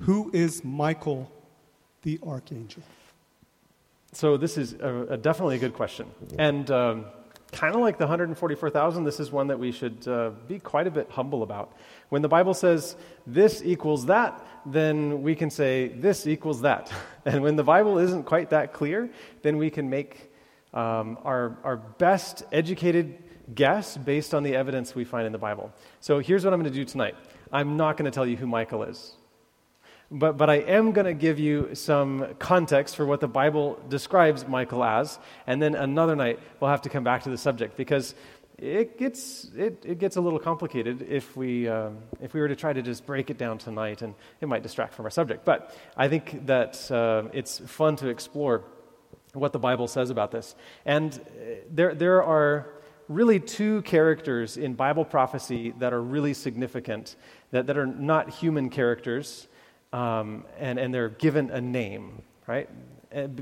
Who is Michael the archangel? So, this is a, a definitely a good question. And um, kind of like the 144,000, this is one that we should uh, be quite a bit humble about. When the Bible says this equals that, then we can say this equals that. And when the Bible isn't quite that clear, then we can make um, our, our best educated guess based on the evidence we find in the Bible. So here's what I'm going to do tonight I'm not going to tell you who Michael is. But, but I am going to give you some context for what the Bible describes Michael as. And then another night, we'll have to come back to the subject because it gets, it, it gets a little complicated if we, um, if we were to try to just break it down tonight, and it might distract from our subject. But I think that uh, it's fun to explore what the Bible says about this. And uh, there, there are really two characters in Bible prophecy that are really significant, that, that are not human characters um, and, and they're given a name, right?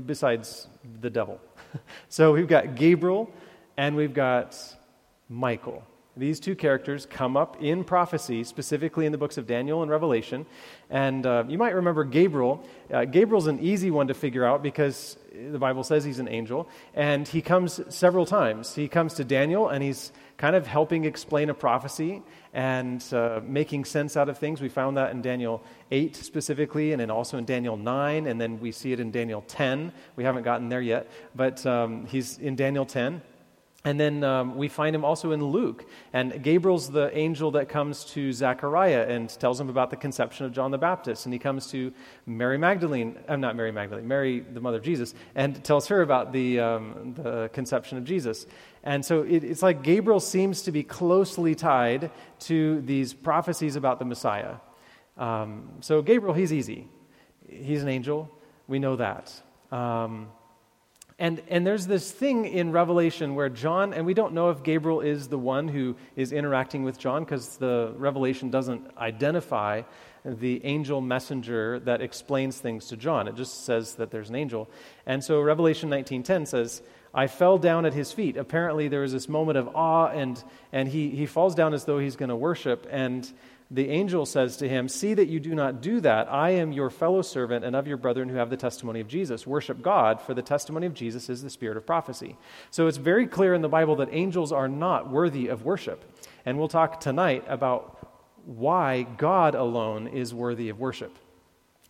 Besides the devil. so we've got Gabriel and we've got Michael. These two characters come up in prophecy, specifically in the books of Daniel and Revelation. And uh, you might remember Gabriel. Uh, Gabriel's an easy one to figure out because the Bible says he's an angel. And he comes several times. He comes to Daniel and he's kind of helping explain a prophecy and uh, making sense out of things. We found that in Daniel 8 specifically, and then also in Daniel 9, and then we see it in Daniel 10. We haven't gotten there yet, but um, he's in Daniel 10. And then um, we find him also in Luke. And Gabriel's the angel that comes to Zechariah and tells him about the conception of John the Baptist. And he comes to Mary Magdalene, I'm uh, not Mary Magdalene, Mary, the mother of Jesus, and tells her about the, um, the conception of Jesus. And so it, it's like Gabriel seems to be closely tied to these prophecies about the Messiah. Um, so Gabriel, he's easy. He's an angel. We know that. Um, and, and there's this thing in Revelation where John, and we don't know if Gabriel is the one who is interacting with John because the Revelation doesn't identify the angel messenger that explains things to John. It just says that there's an angel. And so Revelation 19:10 says, I fell down at his feet. Apparently there was this moment of awe and, and he, he falls down as though he's going to worship. And the angel says to him, See that you do not do that. I am your fellow servant and of your brethren who have the testimony of Jesus. Worship God, for the testimony of Jesus is the spirit of prophecy. So it's very clear in the Bible that angels are not worthy of worship. And we'll talk tonight about why God alone is worthy of worship.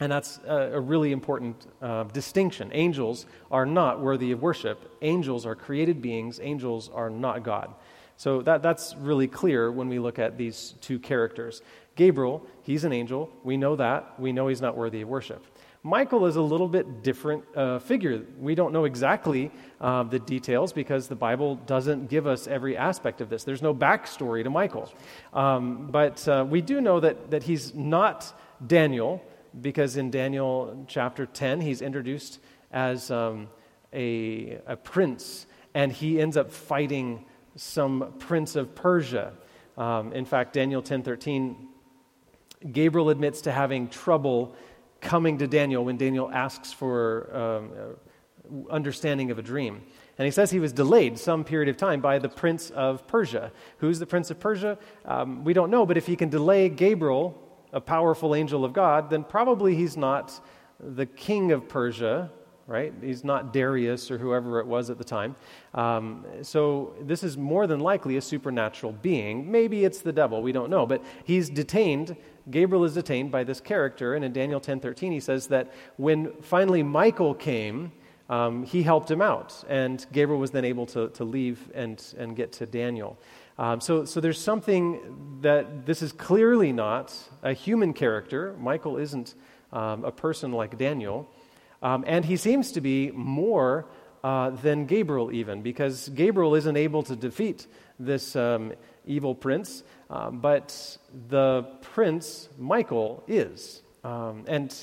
And that's a, really important uh, distinction. Angels are not worthy of worship. Angels are created beings, angels are not God. So that, that's really clear when we look at these two characters. Gabriel, he's an angel. We know that. We know he's not worthy of worship. Michael is a little bit different uh, figure. We don't know exactly uh, the details because the Bible doesn't give us every aspect of this. There's no backstory to Michael. Um, but uh, we do know that, that he's not Daniel because in Daniel chapter 10, he's introduced as um, a, a prince and he ends up fighting some prince of Persia. Um, in fact, Daniel 10:13, Gabriel admits to having trouble coming to Daniel when Daniel asks for um, uh, understanding of a dream. And he says he was delayed some period of time by the prince of Persia. Who's the prince of Persia? Um, we don't know, but if he can delay Gabriel, a powerful angel of God, then probably he's not the king of Persia, right? He's not Darius or whoever it was at the time. Um, so this is more than likely a supernatural being. Maybe it's the devil, we don't know. But he's detained. Gabriel is detained by this character, and in Daniel 10:13 he says that when finally Michael came, um, he helped him out, and Gabriel was then able to, to leave and, and get to Daniel. Um, so, so there's something that this is clearly not a human character. Michael isn't um, a person like Daniel. Um, and he seems to be more uh, than Gabriel, even, because Gabriel isn't able to defeat this um, evil prince, um, but the prince, Michael, is. Um, and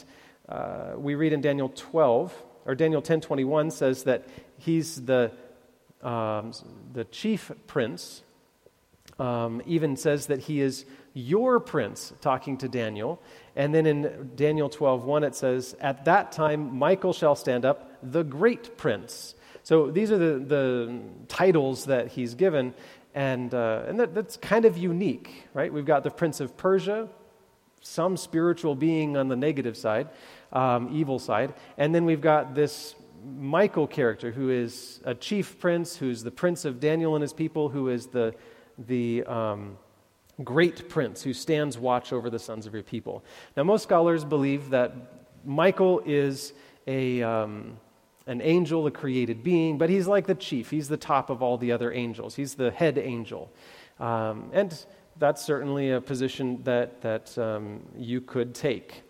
uh, we read in Daniel 12, or Daniel 10:21 says that he's the, the chief prince, um, even says that he is your prince, talking to Daniel. And then in Daniel 12, 1, it says, At that time Michael shall stand up, the great prince. So these are the, the titles that he's given, and, uh, and that, that's kind of unique, right? We've got the prince of Persia, some spiritual being on the negative side, um, evil side. And then we've got this Michael character who is a chief prince, who's the prince of Daniel and his people, who is the, the um, great prince who stands watch over the sons of your people. Now, most scholars believe that Michael is a. Um, an angel, a created being, but he's like the chief. He's the top of all the other angels. He's the head angel. Um, and that's certainly a position that, that um, you could take.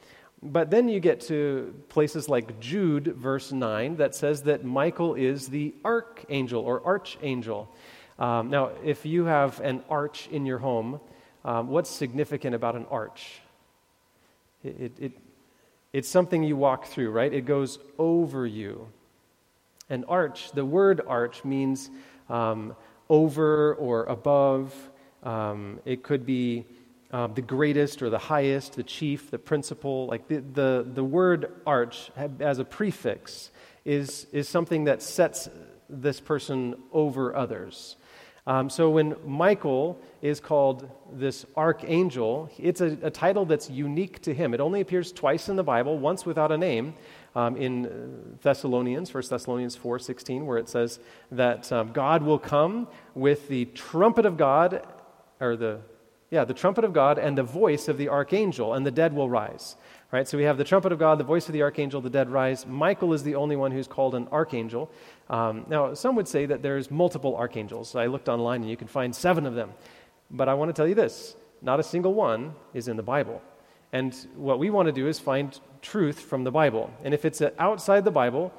But then you get to places like Jude, verse 9, that says that Michael is the archangel or archangel. Um, now, if you have an arch in your home, um, what's significant about an arch? It, it, it, it's something you walk through, right? It goes over you. An arch, the word arch means um, over or above. Um, it could be uh, the greatest or the highest, the chief, the principal. Like the, the, the word arch as a prefix is, is something that sets this person over others. Um, so when Michael is called this archangel, it's a, a, title that's unique to him. It only appears twice in the Bible, once without a name, um, in Thessalonians, 1 Thessalonians 4.16, where it says that um, God will come with the trumpet of God, or the, yeah, the trumpet of God and the voice of the archangel, and the dead will rise. Right? So we have the trumpet of God, the voice of the archangel, the dead rise. Michael is the only one who's called an archangel. Um, now, some would say that there's multiple archangels. I looked online and you can find seven of them. But I want to tell you this not a single one is in the Bible. And what we want to do is find truth from the Bible. And if it's outside the Bible,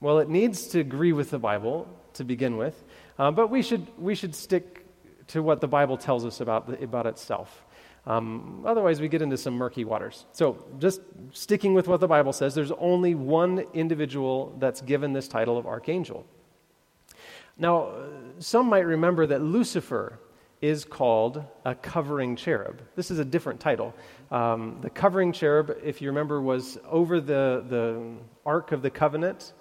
well, it needs to agree with the Bible to begin with. Uh, but we should, we should stick to what the Bible tells us about, the, about itself. Um, otherwise, we get into some murky waters. So, just sticking with what the Bible says, there's only one individual that's given this title of archangel. Now, some might remember that Lucifer is called a covering cherub. This is a different title. Um, the covering cherub, if you remember, was over the, the Ark of the Covenant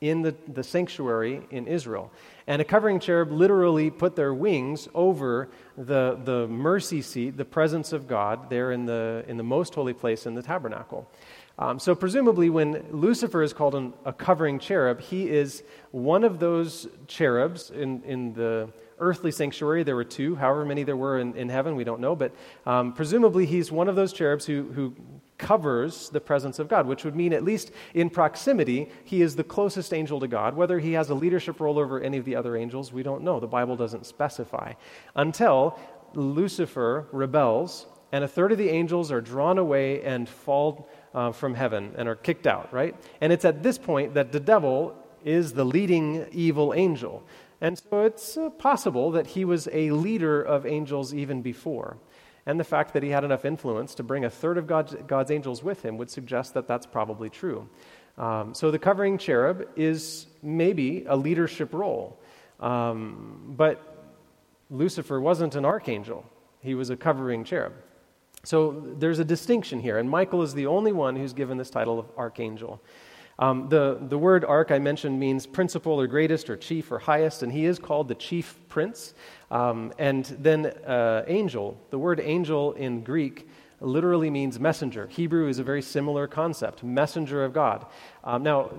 in the, the sanctuary in Israel. And a covering cherub literally put their wings over the, the mercy seat, the presence of God, there in the, in the most holy place in the tabernacle. Um, so, presumably, when Lucifer is called an, a covering cherub, he is one of those cherubs in, in the earthly sanctuary. There were two, however many there were in, in heaven, we don't know. But um, presumably, he's one of those cherubs who, who covers the presence of God, which would mean, at least in proximity, he is the closest angel to God. Whether he has a leadership role over any of the other angels, we don't know. The Bible doesn't specify. Until Lucifer rebels, and a third of the angels are drawn away and fall uh, from heaven and are kicked out, right? And it's at this point that the devil is the leading evil angel. And so it's uh, possible that he was a leader of angels even before. And the fact that he had enough influence to bring a third of God's, God's angels with him would suggest that that's probably true. Um, so the covering cherub is maybe a leadership role. Um, but Lucifer wasn't an archangel, he was a covering cherub. So there's a distinction here, and Michael is the only one who's given this title of archangel. Um, the, the word ark I mentioned means principal or greatest or chief or highest, and he is called the chief prince. Um, and then uh, angel, the word angel in Greek literally means messenger. Hebrew is a very similar concept, messenger of God. Um, now,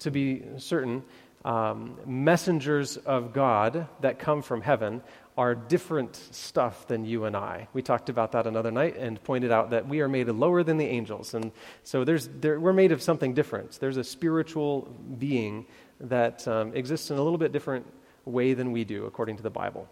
to be certain, um, messengers of God that come from heaven are different stuff than you and I. We talked about that another night and pointed out that we are made lower than the angels. And so there's, there, we're made of something different. There's a spiritual being that um, exists in a little bit different way than we do, according to the Bible.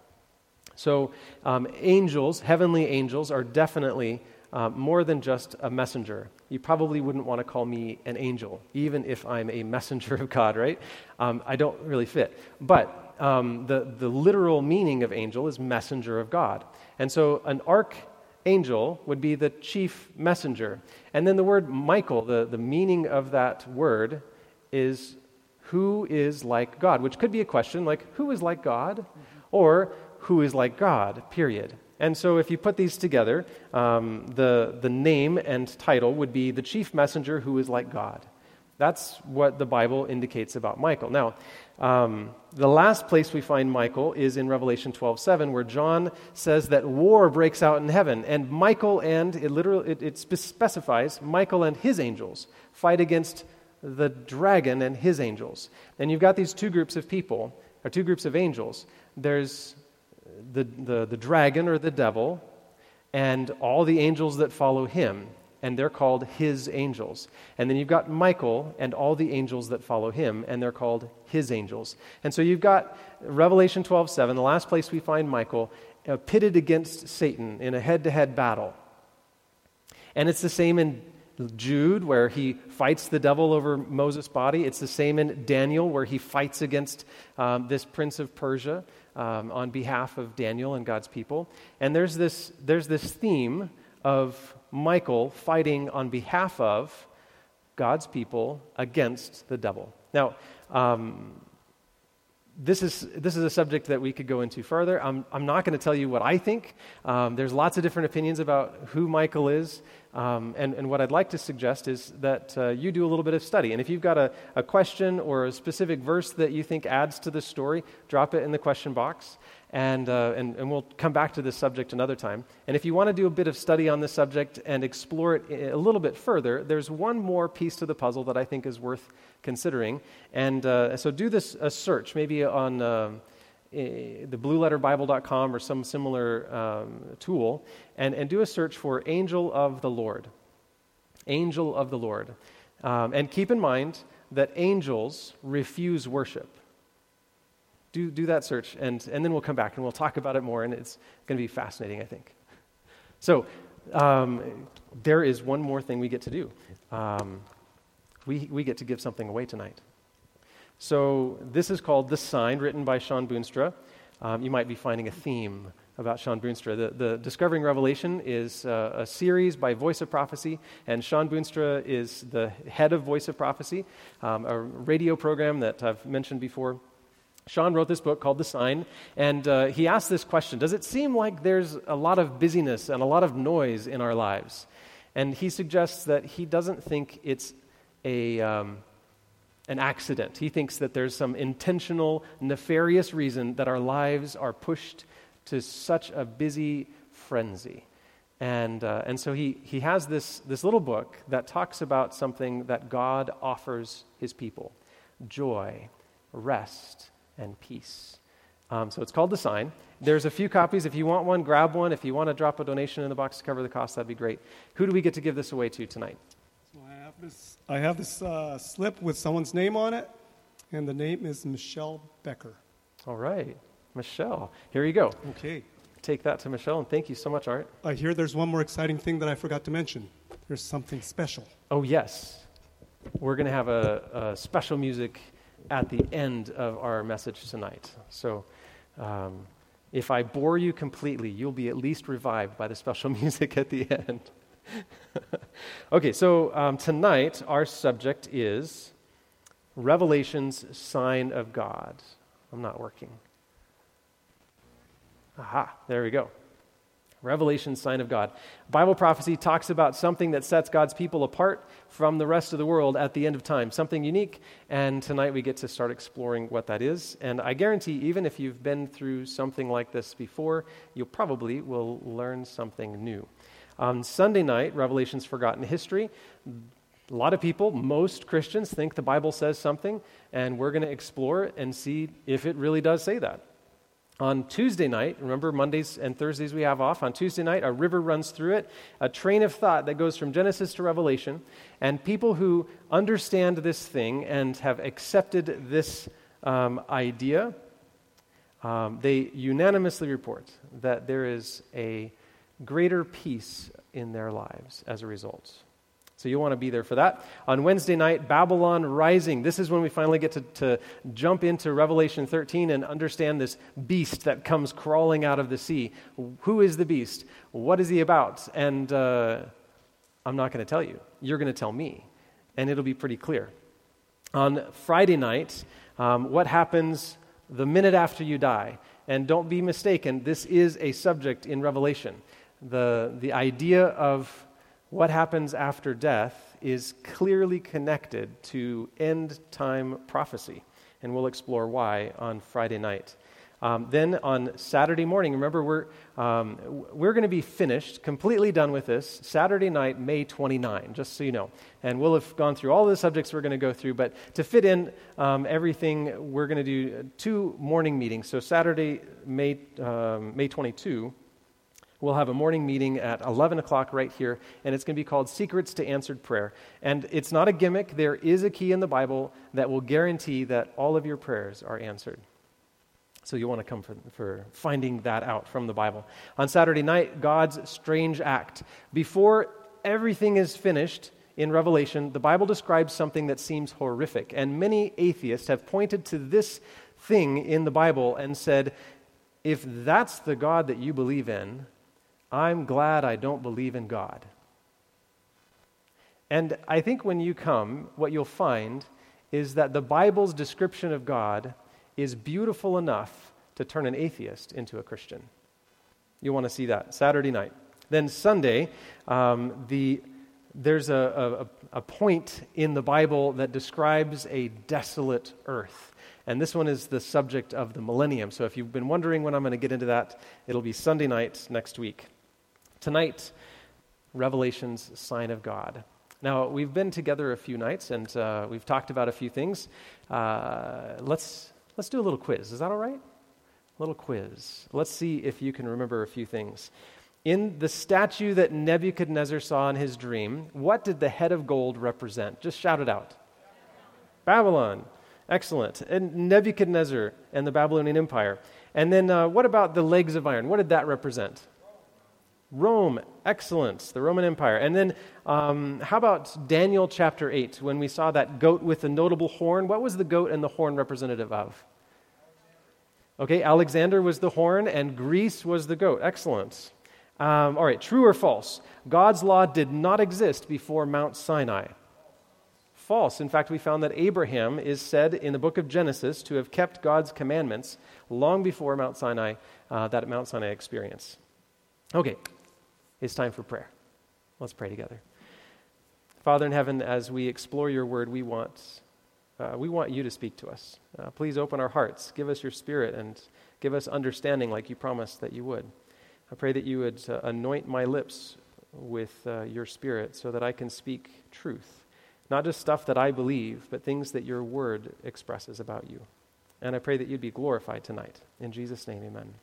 So, um, angels, heavenly angels, are definitely uh, more than just a messenger. You probably wouldn't want to call me an angel, even if I'm a messenger of God, right? Um, I don't really fit. But um, the, the literal meaning of angel is messenger of God. And so an archangel would be the chief messenger. And then the word Michael, the, the meaning of that word is who is like God, which could be a question like, who is like God? Or who is like God, period. And so, if you put these together, um, the, the name and title would be the chief messenger who is like God. That's what the Bible indicates about Michael. Now, um, the last place we find Michael is in Revelation 12:7, where John says that war breaks out in heaven, and Michael and it literally it, it specifies Michael and his angels fight against the dragon and his angels. And you've got these two groups of people, or two groups of angels. There's the, the, the dragon or the devil, and all the angels that follow him and they're called his angels. And then you've got Michael and all the angels that follow him, and they're called his angels. And so you've got Revelation 12 7, the last place we find Michael, uh, pitted against Satan in a head to head battle. And it's the same in Jude, where he fights the devil over Moses' body. It's the same in Daniel, where he fights against um, this prince of Persia um, on behalf of Daniel and God's people. And there's this, there's this theme of Michael fighting on behalf of God's people against the devil. Now, um, this is, this is a subject that we could go into further. I'm, I'm not going to tell you what I think. Um, there's lots of different opinions about who Michael is. Um, and, and what I'd like to suggest is that uh, you do a little bit of study. And if you've got a, a question or a specific verse that you think adds to the story, drop it in the question box. And, uh, and, and we'll come back to this subject another time. And if you want to do a bit of study on this subject and explore it a little bit further, there's one more piece to the puzzle that I think is worth considering. And uh, so do this a search, maybe on uh, the blueletterbible.com or some similar um, tool, and, and do a search for Angel of the Lord. Angel of the Lord. Um, and keep in mind that angels refuse worship do, do that search, and, and then we'll come back and we'll talk about it more, and it's going to be fascinating, I think. So, um, there is one more thing we get to do. Um, we, we get to give something away tonight. So, this is called The Sign, written by Shawn Boonstra. Um, you might be finding a theme about Shawn Boonstra. The, the Discovering Revelation is uh, a series by Voice of Prophecy, and Shawn Boonstra is the head of Voice of Prophecy, um, a radio program that I've mentioned before. Shawn wrote this book called The Sign, and uh, he asked this question Does it seem like there's a lot of busyness and a lot of noise in our lives? And he suggests that he doesn't think it's a, um, an accident. He thinks that there's some intentional, nefarious reason that our lives are pushed to such a busy frenzy. And, uh, and so he, he has this, this little book that talks about something that God offers his people joy, rest, and peace. Um, so it's called The Sign. There's a few copies. If you want one, grab one. If you want to drop a donation in the box to cover the cost, that'd be great. Who do we get to give this away to tonight? So I have this, I have this uh, slip with someone's name on it, and the name is Michelle Becker. All right. Michelle, here you go. Okay. Take that to Michelle, and thank you so much, Art. I hear there's one more exciting thing that I forgot to mention. There's something special. Oh, yes. We're going to have a, a special music at the end of our message tonight. So um, if I bore you completely, you'll be at least revived by the special music at the end. okay, so um, tonight our subject is Revelation's sign of God. I'm not working. Aha, there we go. Revelation, sign of God. Bible prophecy talks about something that sets God's people apart from the rest of the world at the end of time, something unique. And tonight we get to start exploring what that is. And I guarantee, even if you've been through something like this before, you probably will learn something new. On Sunday night, Revelation's Forgotten History. A lot of people, most Christians, think the Bible says something, and we're going to explore and see if it really does say that. On Tuesday night, remember Mondays and Thursdays we have off. On Tuesday night, a river runs through it, a train of thought that goes from Genesis to Revelation. And people who understand this thing and have accepted this um, idea, um, they unanimously report that there is a greater peace in their lives as a result. So you'll want to be there for that. On Wednesday night, Babylon Rising. This is when we finally get to, to jump into Revelation 13 and understand this beast that comes crawling out of the sea. Who is the beast? What is he about? And uh, I'm not going to tell you. You're going to tell me. And it'll be pretty clear. On Friday night, um, what happens the minute after you die? And don't be mistaken, this is a subject in Revelation. The, the idea of what happens after death is clearly connected to end time prophecy. And we'll explore why on Friday night. Um, then on Saturday morning, remember, we're, um, we're going to be finished, completely done with this, Saturday night, May 29, just so you know. And we'll have gone through all the subjects we're going to go through, but to fit in um, everything, we're going to do two morning meetings. So Saturday, May, um, May 22, we'll have a morning meeting at 11 o'clock right here, and it's going to be called Secrets to Answered Prayer. And it's not a gimmick, there is a key in the Bible that will guarantee that all of your prayers are answered. So you want to come for, for finding that out from the Bible. On Saturday night, God's strange act. Before everything is finished in Revelation, the Bible describes something that seems horrific. And many atheists have pointed to this thing in the Bible and said, if that's the God that you believe in, I'm glad I don't believe in God. And I think when you come, what you'll find is that the Bible's description of God is beautiful enough to turn an atheist into a Christian. You'll want to see that Saturday night. Then Sunday, um, the, there's a, a, a point in the Bible that describes a desolate earth. And this one is the subject of the millennium. So if you've been wondering when I'm going to get into that, it'll be Sunday night next week. Tonight, Revelation's sign of God. Now, we've been together a few nights and uh, we've talked about a few things. Uh, let's Let's do a little quiz. Is that all right? A little quiz. Let's see if you can remember a few things. In the statue that Nebuchadnezzar saw in his dream, what did the head of gold represent? Just shout it out. Babylon. Excellent. And Nebuchadnezzar and the Babylonian Empire. And then uh, what about the legs of iron? What did that represent? Rome, excellence, the Roman Empire. And then um, how about Daniel chapter 8, when we saw that goat with the notable horn? What was the goat and the horn representative of? Okay, Alexander was the horn and Greece was the goat. Excellence. Um, all right, true or false? God's law did not exist before Mount Sinai. False. In fact, we found that Abraham is said in the book of Genesis to have kept God's commandments long before Mount Sinai, uh, that Mount Sinai experience. Okay, it's time for prayer. Let's pray together. Father in heaven, as we explore your word, we want, uh, we want you to speak to us. Uh, please open our hearts, give us your spirit, and give us understanding like you promised that you would. I pray that you would uh, anoint my lips with uh, your spirit so that I can speak truth. Not just stuff that I believe, but things that your word expresses about you. And I pray that you'd be glorified tonight. In Jesus' name, amen.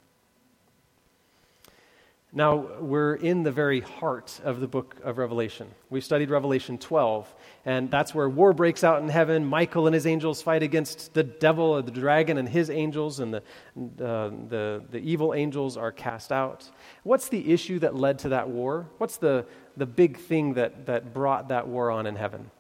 Now, we're in the very heart of the book of Revelation. We've studied Revelation 12, and that's where war breaks out in heaven. Michael and his angels fight against the devil or the dragon and his angels, and the, uh, the, the evil angels are cast out. What's the issue that led to that war? What's the, the big thing that, that brought that war on in heaven?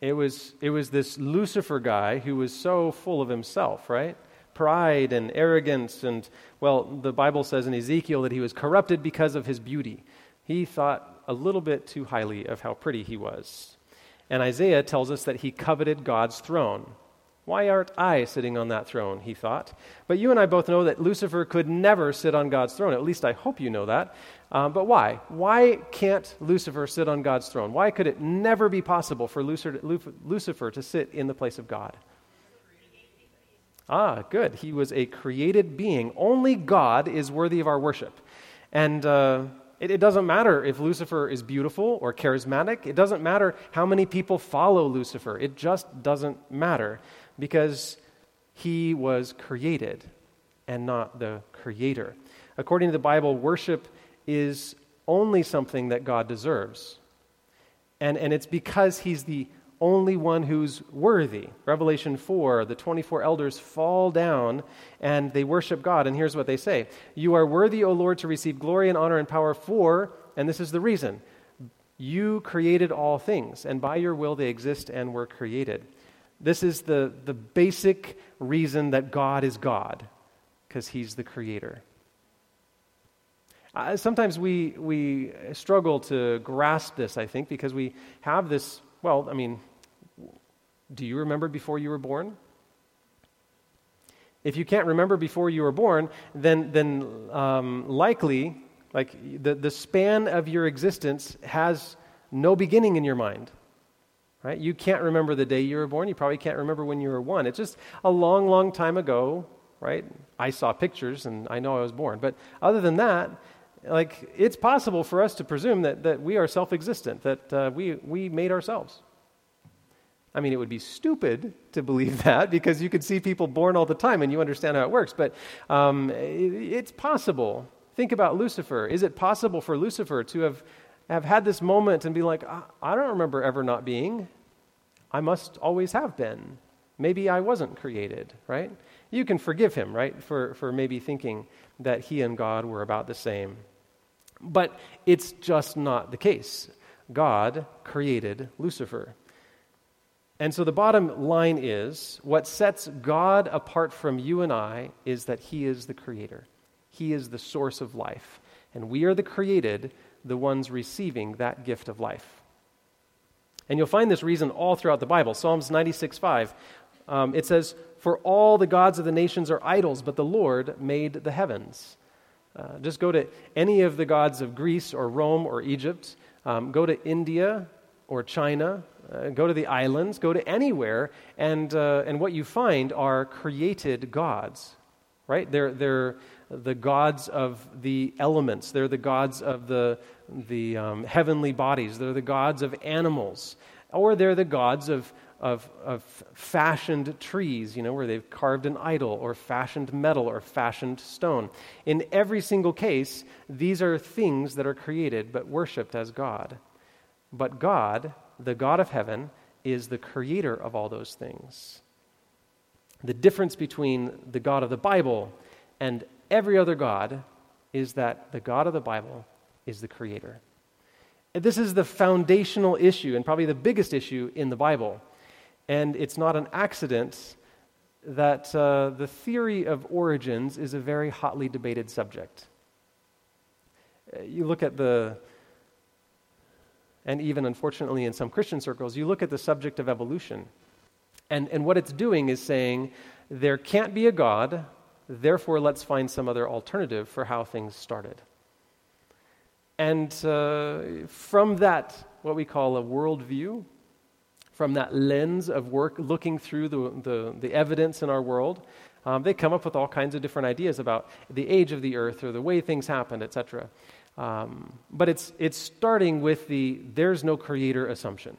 It was, it was this Lucifer guy who was so full of himself, right? Pride and arrogance. And, well, the Bible says in Ezekiel that he was corrupted because of his beauty. He thought a little bit too highly of how pretty he was. And Isaiah tells us that he coveted God's throne. Why aren't I sitting on that throne? He thought. But you and I both know that Lucifer could never sit on God's throne. At least I hope you know that. Um, but why? Why can't Lucifer sit on God's throne? Why could it never be possible for Lucifer to sit in the place of God? Ah, good. He was a created being. Only God is worthy of our worship. And uh, it, it, doesn't matter if Lucifer is beautiful or charismatic. It doesn't matter how many people follow Lucifer. It just doesn't matter because he was created and not the creator. According to the Bible, worship is only something that God deserves. And, and it's because he's the only one who's worthy. Revelation 4, the 24 elders fall down and they worship God. And here's what they say You are worthy, O Lord, to receive glory and honor and power for, and this is the reason, you created all things, and by your will they exist and were created. This is the, the basic reason that God is God, because he's the creator. Uh, sometimes we, we struggle to grasp this, I think, because we have this well, I mean, do you remember before you were born? If you can't remember before you were born, then, then um, likely, Like the, the span of your existence has no beginning in your mind. Right? You can't remember the day you were born. You probably can't remember when you were one. It's just a long, long time ago, right? I saw pictures and I know I was born. But other than that, like it's possible for us to presume that, that we are self-existent, that uh, we, we made ourselves. I mean, it would be stupid to believe that because you could see people born all the time and you understand how it works. But um, it, it's possible. Think about Lucifer. Is it possible for Lucifer to have, have had this moment and be like, I don't remember ever not being? I must always have been. Maybe I wasn't created, right? You can forgive him, right, for, for maybe thinking that he and God were about the same. But it's just not the case. God created Lucifer. And so the bottom line is what sets God apart from you and I is that He is the creator, He is the source of life. And we are the created, the ones receiving that gift of life. And you'll find this reason all throughout the Bible. Psalms 96 5, um, it says, For all the gods of the nations are idols, but the Lord made the heavens. Uh, just go to any of the gods of Greece or Rome or Egypt. Um, go to India or China. Uh, go to the islands. Go to anywhere. And, uh, and what you find are created gods, right? They're, they're the gods of the elements, they're the gods of the, the um, heavenly bodies, they're the gods of animals, or they're the gods of of, of fashioned trees, you know, where they've carved an idol or fashioned metal or fashioned stone. In every single case, these are things that are created but worshiped as God. But God, the God of heaven, is the creator of all those things. The difference between the God of the Bible and every other God is that the God of the Bible is the creator. This is the foundational issue and probably the biggest issue in the Bible. And it's not an accident that uh, the theory of origins is a very hotly debated subject. Uh, you look at the, and even unfortunately in some Christian circles, you look at the subject of evolution. And, and what it's doing is saying there can't be a God, therefore let's find some other alternative for how things started. And uh, from that, what we call a worldview, from that lens of work, looking through the, the, the evidence in our world, um, they come up with all kinds of different ideas about the age of the earth or the way things happened, etc. Um, but it's, it's starting with the there's no creator assumption.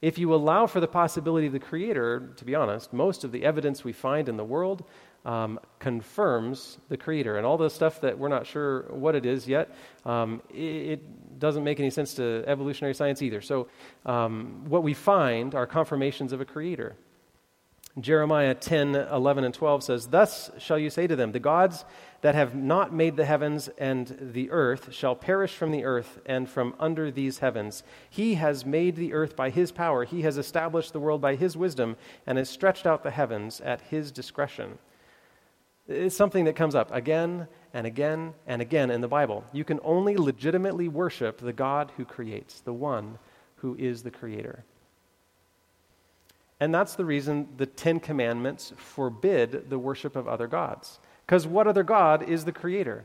If you allow for the possibility of the creator, to be honest, most of the evidence we find in the world um, confirms the creator. And all the stuff that we're not sure what it is yet, um, it, it, doesn't make any sense to evolutionary science either. So, um, what we find are confirmations of a creator. Jeremiah 10, 11, and 12 says, Thus shall you say to them, The gods that have not made the heavens and the earth shall perish from the earth and from under these heavens. He has made the earth by his power. He has established the world by his wisdom and has stretched out the heavens at his discretion. It's something that comes up again and again and again in the Bible. You can only legitimately worship the God who creates, the one who is the creator. And that's the reason the Ten Commandments forbid the worship of other gods. Because what other God is the creator?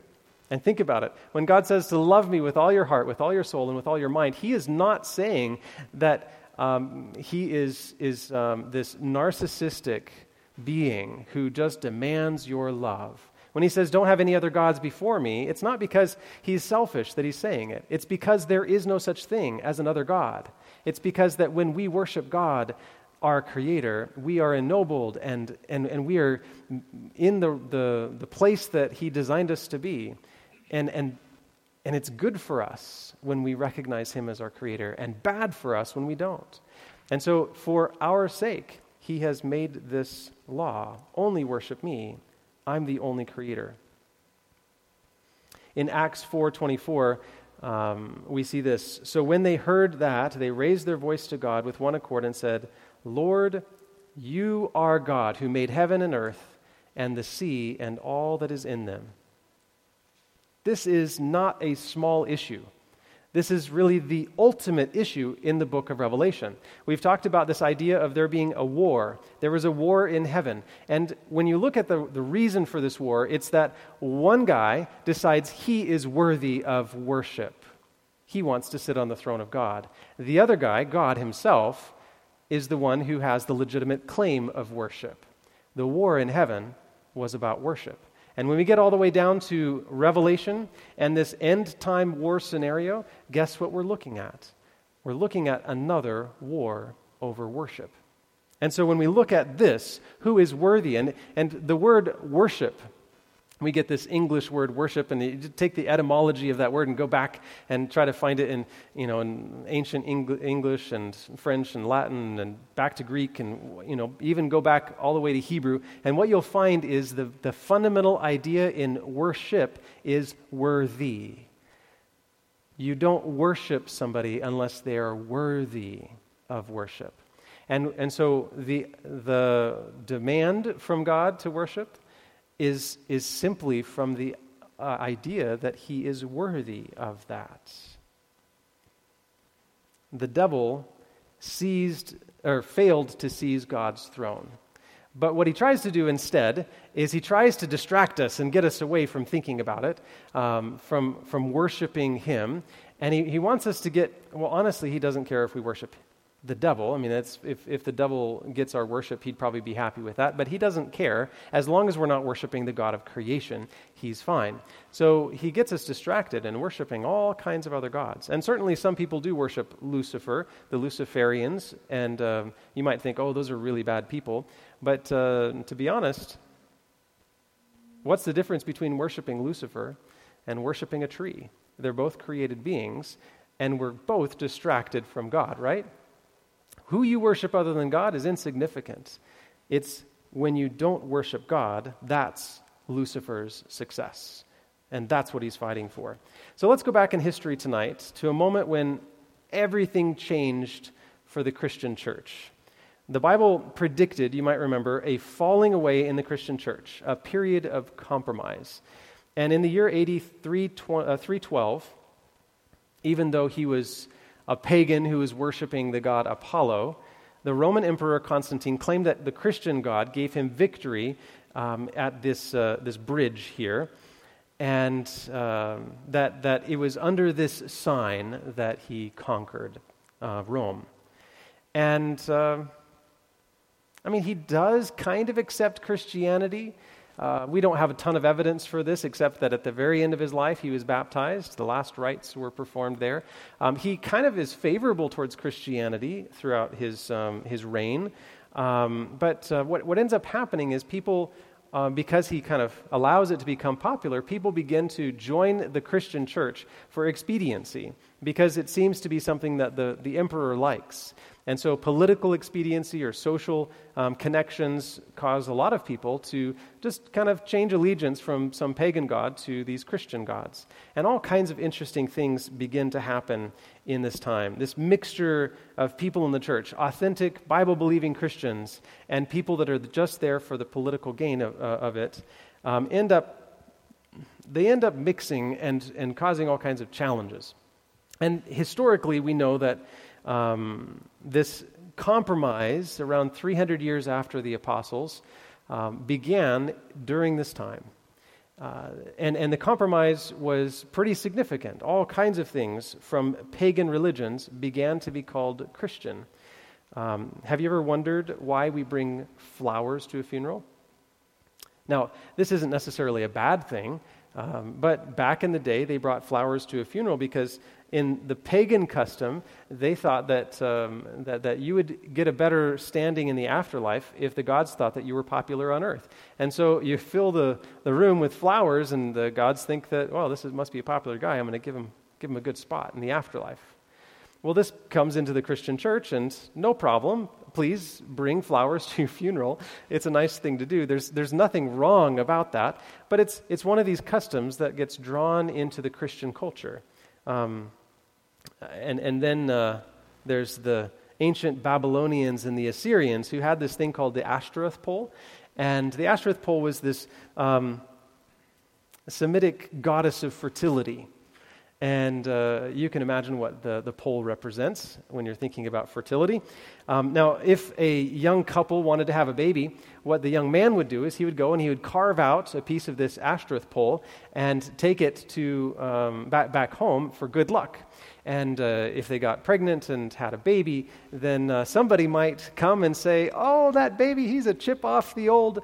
And think about it. When God says to love me with all your heart, with all your soul, and with all your mind, He is not saying that um, He is, is um, this narcissistic, being who just demands your love. When he says, Don't have any other gods before me, it's not because he's selfish that he's saying it. It's because there is no such thing as another God. It's because that when we worship God, our Creator, we are ennobled and, and, and we are in the, the, the place that He designed us to be. And, and, and it's good for us when we recognize Him as our Creator, and bad for us when we don't. And so, for our sake, he has made this law only worship me. I'm the only creator. In Acts 4:24, um, we see this. So when they heard that, they raised their voice to God with one accord and said, "Lord, you are God who made heaven and earth and the sea and all that is in them." This is not a small issue. This is really the ultimate issue in the book of Revelation. We've talked about this idea of there being a war. There was a war in heaven. And when you look at the, the reason for this war, it's that one guy decides he is worthy of worship. He wants to sit on the throne of God. The other guy, God himself, is the one who has the legitimate claim of worship. The war in heaven was about worship. And when we get all the way down to Revelation and this end time war scenario, guess what we're looking at? We're looking at another war over worship. And so when we look at this, who is worthy? And, and the word worship we get this English word worship, and you take the etymology of that word and go back and try to find it in, you know, in ancient English and French and Latin and back to Greek and, you know, even go back all the way to Hebrew. And what you'll find is the, the fundamental idea in worship is worthy. You don't worship somebody unless they are worthy of worship. And, and so the, the demand from God to worship is, is simply from the uh, idea that he is worthy of that. The devil seized or failed to seize God's throne. But what he tries to do instead is he tries to distract us and get us away from thinking about it, um, from, from worshiping him. And he, he wants us to get, well, honestly, he doesn't care if we worship the devil. I mean, if, if the devil gets our worship, he'd probably be happy with that, but he doesn't care. As long as we're not worshiping the God of creation, he's fine. So he gets us distracted and worshiping all kinds of other gods. And certainly some people do worship Lucifer, the Luciferians, and uh, you might think, oh, those are really bad people. But uh, to be honest, what's the difference between worshiping Lucifer and worshiping a tree? They're both created beings, and we're both distracted from God, right? Who you worship other than God is insignificant. It's when you don't worship God, that's Lucifer's success. And that's what he's fighting for. So let's go back in history tonight to a moment when everything changed for the Christian church. The Bible predicted, you might remember, a falling away in the Christian church, a period of compromise. And in the year AD 312, uh, even though he was a pagan who was worshiping the god Apollo, the Roman Emperor Constantine claimed that the Christian God gave him victory um, at this, uh, this bridge here, and uh, that, that it was under this sign that he conquered uh, Rome. And uh, I mean, he does kind of accept Christianity. Uh, we don't have a ton of evidence for this, except that at the very end of his life, he was baptized. The last rites were performed there. Um, he kind of is favorable towards Christianity throughout his, um, his reign. Um, but uh, what, what ends up happening is people, uh, because he kind of allows it to become popular, people begin to join the Christian church for expediency, because it seems to be something that the, the emperor likes. And so, political expediency or social um, connections cause a lot of people to just kind of change allegiance from some pagan god to these Christian gods. And all kinds of interesting things begin to happen in this time. This mixture of people in the church, authentic Bible believing Christians, and people that are just there for the political gain of, uh, of it, um, end up. They end up mixing and, and causing all kinds of challenges. And historically, we know that um, this compromise, around 300 years after the apostles, um, began during this time. Uh, and, and the compromise was pretty significant. All kinds of things from pagan religions began to be called Christian. Um, have you ever wondered why we bring flowers to a funeral? Now, this isn't necessarily a bad thing, um, but back in the day, they brought flowers to a funeral because in the pagan custom, they thought that, um, that, that you would get a better standing in the afterlife if the gods thought that you were popular on earth. And so you fill the, the room with flowers, and the gods think that, well, this is, must be a popular guy. I'm going to give him, give him a good spot in the afterlife. Well, this comes into the Christian church, and no problem. Please bring flowers to your funeral. It's a nice thing to do. There's, there's nothing wrong about that, but it's, it's one of these customs that gets drawn into the Christian culture. Um, and, and then uh, there's the ancient Babylonians and the Assyrians who had this thing called the Ashtoreth pole. And the Ashtoreth pole was this um, Semitic goddess of fertility. And uh, you can imagine what the, the pole represents when you're thinking about fertility. Um, now, if a young couple wanted to have a baby, what the young man would do is he would go and he would carve out a piece of this Ashtoreth pole and take it to um, back, back home for good luck. And uh, if they got pregnant and had a baby, then uh, somebody might come and say, Oh, that baby, he's a chip off the old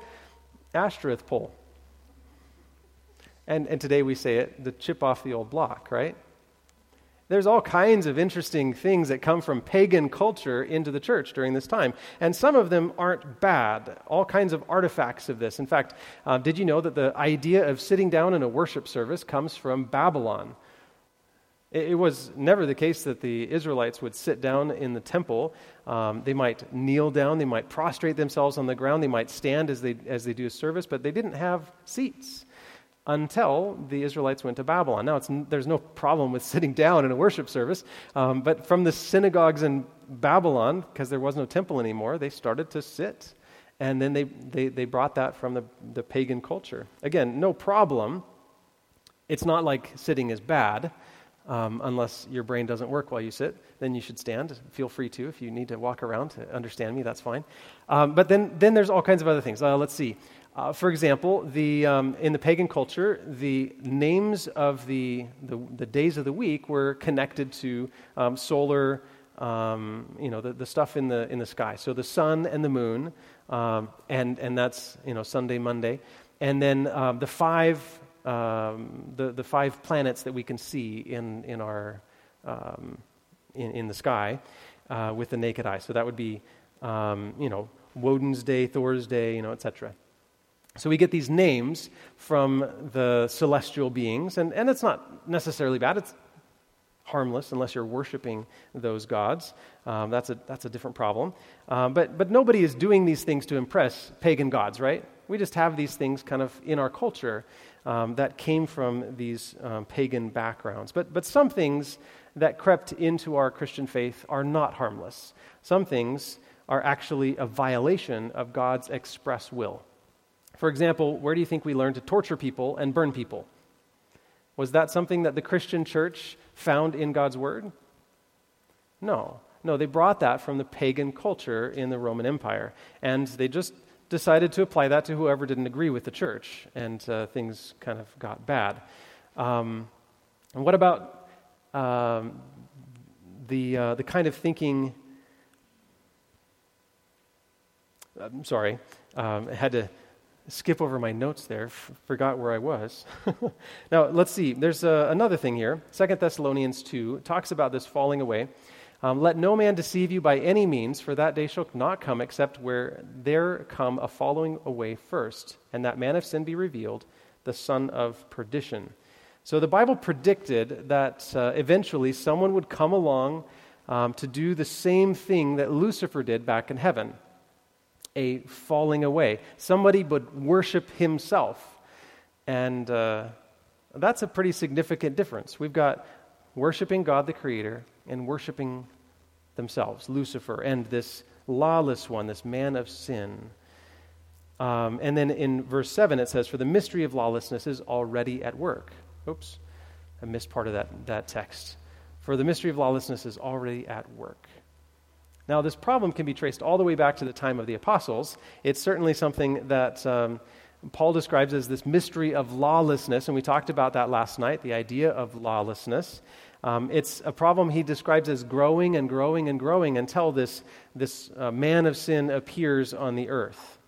Ashtoreth pole. And, and today we say it, the chip off the old block, right? There's all kinds of interesting things that come from pagan culture into the church during this time. And some of them aren't bad, all kinds of artifacts of this. In fact, uh, did you know that the idea of sitting down in a worship service comes from Babylon? It, was never the case that the Israelites would sit down in the temple. Um, they might kneel down, they might prostrate themselves on the ground, they might stand as they, as they do a service, but they didn't have seats until the Israelites went to Babylon. Now, there's no problem with sitting down in a worship service, um, but from the synagogues in Babylon, because there was no temple anymore, they started to sit. And then they, they, they brought that from the, the pagan culture. Again, no problem. It's not like sitting is bad. Um, unless your brain doesn't work while you sit, then you should stand. Feel free to. If you need to walk around to understand me, that's fine. Um, but then, then there's all kinds of other things. Uh, let's see. Uh, for example, the, um, in the pagan culture, the names of the, the, the, days of the week were connected to um, solar, um, you know, the, the stuff in the, in the sky. So the sun and the moon, um, and, and that's, you know, Sunday, Monday. And then the, five, um, the, the five planets that we can see in, in, our, in, in the sky uh, with the naked eye. So that would be, you know, Woden's Day, Thor's Day, you know, etc. So we get these names from the celestial beings, and, and it's not necessarily bad. It's harmless unless you're worshiping those gods. Um, that's, a, that's a different problem. Um, but, but nobody is doing these things to impress pagan gods, right? We just have these things kind of in our culture um, that came from these um, pagan backgrounds. But, but some things that crept into our Christian faith are not harmless. Some things are actually a violation of God's express will. For example, where do you think we learned to torture people and burn people? Was that something that the Christian church found in God's Word? No. No, they brought that from the pagan culture in the Roman Empire. And they just decided to apply that to whoever didn't agree with the church. And uh, things kind of got bad. Um, and what about um, the, uh, the kind of thinking? I'm sorry, um, I had to skip over my notes there, f- forgot where I was. now, let's see. There's uh, another thing here. Second Thessalonians 2 talks about this falling away. Um, Let no man deceive you by any means, for that day shall not come except where there come a following away first, and that man of sin be revealed, the son of perdition. So the Bible predicted that uh, eventually someone would come along um, to do the same thing that Lucifer did back in heaven a falling away. Somebody would worship himself. And uh, that's a pretty significant difference. We've got worshiping God the Creator and worshiping themselves, Lucifer, and this lawless one, this man of sin. Um, and then in verse 7, it says, For the mystery of lawlessness is already at work. Oops, I missed part of that, that text. For the mystery of lawlessness is already at work. Now, this problem can be traced all the way back to the time of the apostles. It's certainly something that um, Paul describes as this mystery of lawlessness, and we talked about that last night the idea of lawlessness. Um, it's a problem he describes as growing and growing and growing until this, this uh, man of sin appears on the earth.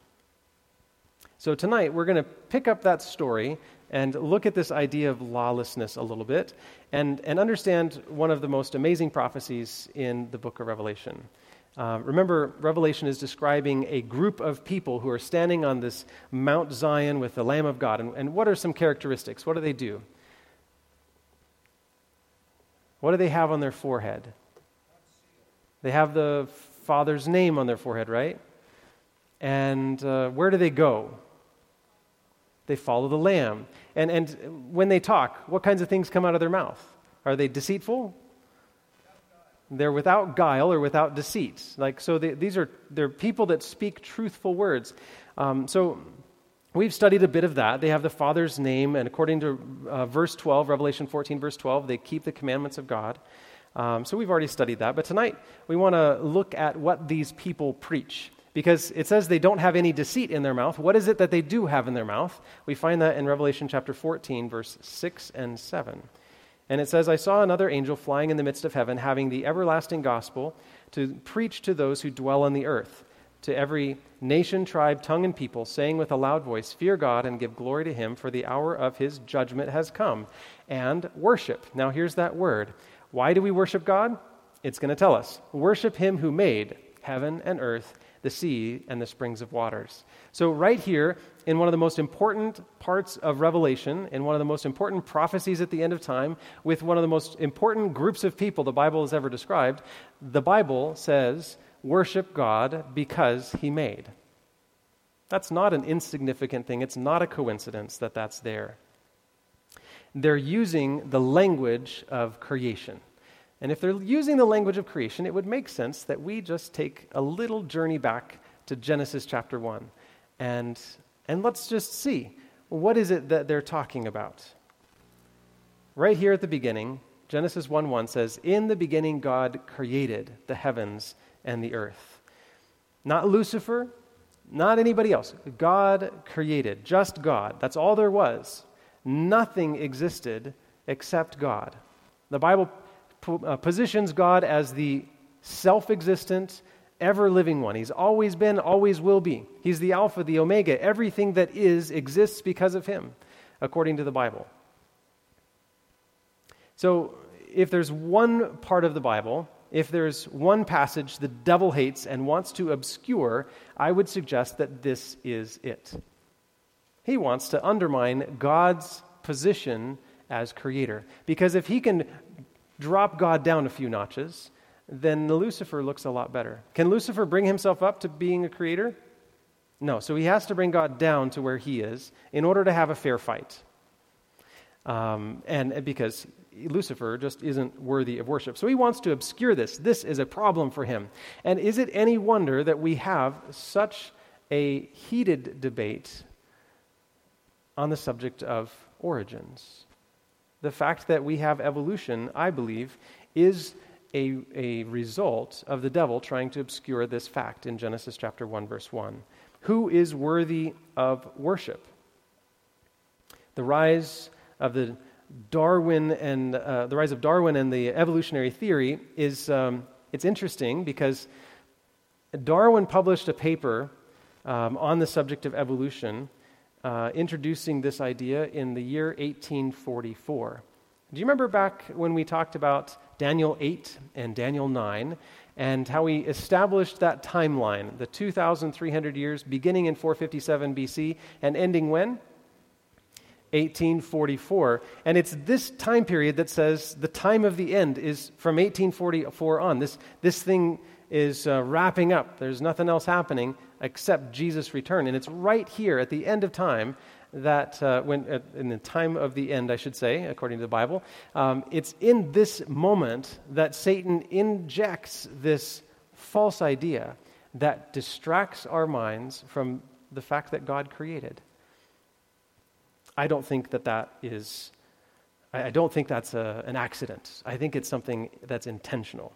So, tonight we're going to pick up that story and look at this idea of lawlessness a little bit and, and understand one of the most amazing prophecies in the book of Revelation. Uh, remember, Revelation is describing a group of people who are standing on this Mount Zion with the Lamb of God. And, and what are some characteristics? What do they do? What do they have on their forehead? They have the Father's name on their forehead, right? And uh, where do they go? They follow the Lamb. And, and when they talk, what kinds of things come out of their mouth? Are they deceitful? They're without guile or without deceit. Like so, they, these are they're people that speak truthful words. Um, so We've studied a bit of that. They have the Father's name, and according to uh, verse 12, Revelation 14, verse 12, they keep the commandments of God. Um, so we've already studied that. But tonight, we want to look at what these people preach. Because it says they don't have any deceit in their mouth. What is it that they do have in their mouth? We find that in Revelation chapter 14, verse 6 and 7. And it says, I saw another angel flying in the midst of heaven, having the everlasting gospel to preach to those who dwell on the earth to every nation, tribe, tongue, and people, saying with a loud voice, Fear God and give glory to him, for the hour of his judgment has come. And worship. Now, here's that word. Why do we worship God? It's going to tell us. Worship him who made heaven and earth, the sea, and the springs of waters. So, right here, in one of the most important parts of Revelation, in one of the most important prophecies at the end of time, with one of the most important groups of people the Bible has ever described, the Bible says, worship God because he made. That's not an insignificant thing. It's not a coincidence that that's there. They're using the language of creation. And if they're using the language of creation, it would make sense that we just take a little journey back to Genesis chapter 1 and, and let's just see what is it that they're talking about. Right here at the beginning, Genesis 1 1 says, In the beginning, God created the heavens and the earth. Not Lucifer, not anybody else. God created, just God. That's all there was. Nothing existed except God. The Bible uh, positions God as the self existent, ever living one. He's always been, always will be. He's the Alpha, the Omega. Everything that is exists because of Him, according to the Bible. So, if there's one part of the Bible if there's one passage the devil hates and wants to obscure, I would suggest that this is it. He wants to undermine God's position as creator. Because if he can drop God down a few notches, then the Lucifer looks a lot better. Can Lucifer bring himself up to being a creator? No. So he has to bring God down to where he is in order to have a fair fight. Um, and because Lucifer just isn't worthy of worship. So he wants to obscure this. This is a problem for him. And is it any wonder that we have such a heated debate on the subject of origins? The fact that we have evolution, I believe, is a, a result of the devil trying to obscure this fact in Genesis chapter 1, verse 1. Who is worthy of worship? The rise of the Darwin and uh, the rise of Darwin and the evolutionary theory is um, it's interesting because Darwin published a paper um, on the subject of evolution, uh, introducing this idea in the year 1844. Do you remember back when we talked about Daniel 8 and Daniel 9 and how we established that timeline, the 2,300 years beginning in 457 BC and ending when? 1844. And it's this time period that says the time of the end is from 1844 on. This, this thing is uh, wrapping up. There's nothing else happening except Jesus' return. And it's right here at the end of time that, uh, when, uh, in the time of the end, I should say, according to the Bible, um, it's in this moment that Satan injects this false idea that distracts our minds from the fact that God created. I don't think that that is, I don't think that's a, an accident. I think it's something that's intentional.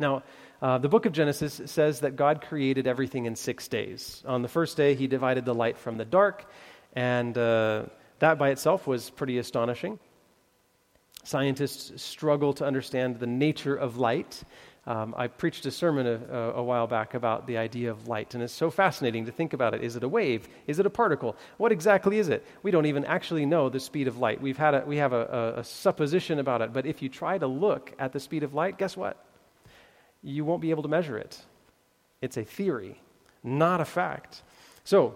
Now, uh, the book of Genesis says that God created everything in six days. On the first day, he divided the light from the dark, and uh, that by itself was pretty astonishing. Scientists struggle to understand the nature of light um, I preached a sermon a, a, while back about the idea of light, and it's so fascinating to think about it. Is it a wave? Is it a particle? What exactly is it? We don't even actually know the speed of light. We've had a, we have a, a supposition about it, but if you try to look at the speed of light, guess what? You won't be able to measure it. It's a theory, not a fact. So,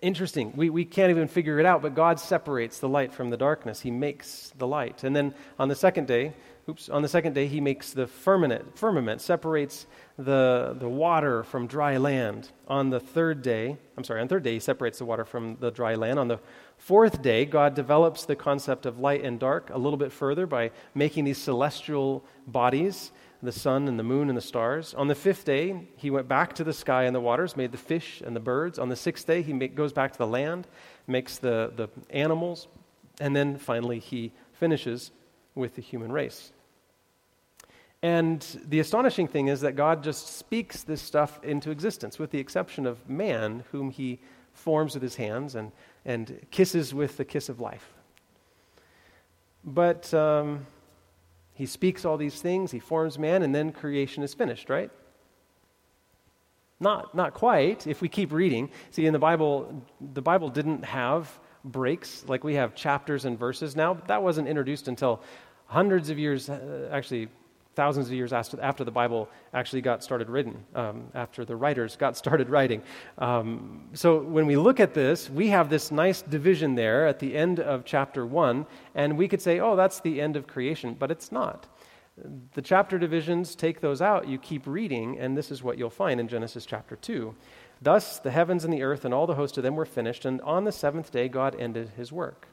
interesting. We, we can't even figure it out, but God separates the light from the darkness. He makes the light. And then on the second day, oops, on the second day, he makes the firmament, firmament, separates the, the water from dry land. On the third day, I'm sorry, on third day, he separates the water from the dry land. On the fourth day, God develops the concept of light and dark a little bit further by making these celestial bodies the sun and the moon and the stars. On the fifth day, he went back to the sky and the waters, made the fish and the birds. On the sixth day, he make, goes back to the land, makes the, the animals, and then finally he finishes with the human race. And the astonishing thing is that God just speaks this stuff into existence, with the exception of man, whom he forms with his hands and, and kisses with the kiss of life. But um, he speaks all these things, he forms man, and then creation is finished, right? Not, not quite, if we keep reading. See, in the Bible, the Bible didn't have breaks like we have chapters and verses now. That wasn't introduced until hundreds of years, uh, actually, thousands of years after, after the Bible actually got started written, um, after the writers got started writing. Um, so when we look at this, we have this nice division there at the end of chapter 1, and we could say, oh, that's the end of creation, but it's not. The chapter divisions, take those out, you keep reading, and this is what you'll find in Genesis chapter 2. Thus the heavens and the earth and all the host of them were finished, and on the seventh day God ended his work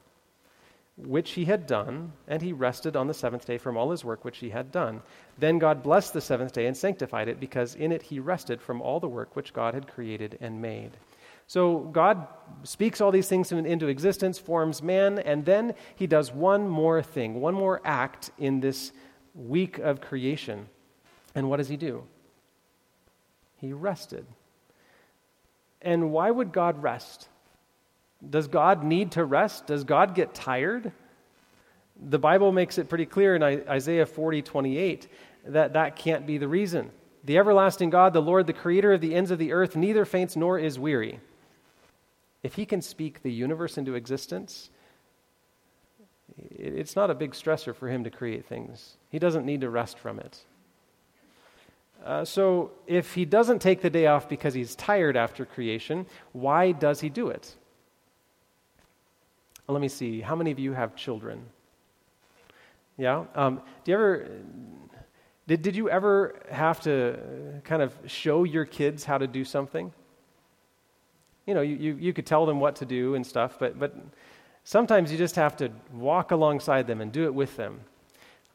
which he had done, and he rested on the seventh day from all his work which he had done. Then God blessed the seventh day and sanctified it, because in it he rested from all the work which God had created and made. So God speaks all these things into existence, forms man, and then he does one more thing, one more act in this week of creation. And what does he do? He rested. And why would God rest? Does God need to rest? Does God get tired? The Bible makes it pretty clear in Isaiah 40, 28, that that can't be the reason. The everlasting God, the Lord, the creator of the ends of the earth, neither faints nor is weary. If he can speak the universe into existence, it's not a big stressor for him to create things. He doesn't need to rest from it. Uh, so, if he doesn't take the day off because he's tired after creation, why does he do it? let me see. How many of you have children? Yeah? Um, do you ever. Did, did you ever have to kind of show your kids how to do something? You know, you, you, you could tell them what to do and stuff, but, but sometimes you just have to walk alongside them and do it with them.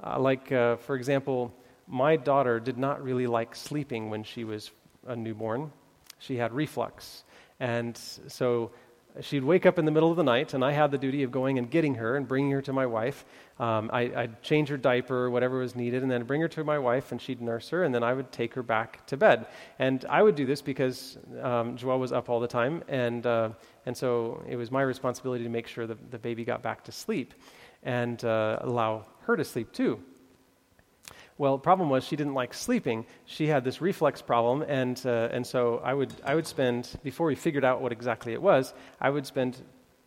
Uh, like, uh, for example, my daughter did not really like sleeping when she was a newborn. She had reflux. And so she'd wake up in the middle of the night, and I had the duty of going and getting her and bringing her to my wife. Um, I, would change her diaper, whatever was needed, and then bring her to my wife, and she'd nurse her, and then I would take her back to bed. And I would do this because um, Joelle was up all the time, and, uh, and so it was my responsibility to make sure that the baby got back to sleep and uh, allow her to sleep too. Well, the problem was she didn't like sleeping. She had this reflex problem, and, uh, and so I would, I would spend, before we figured out what exactly it was, I would spend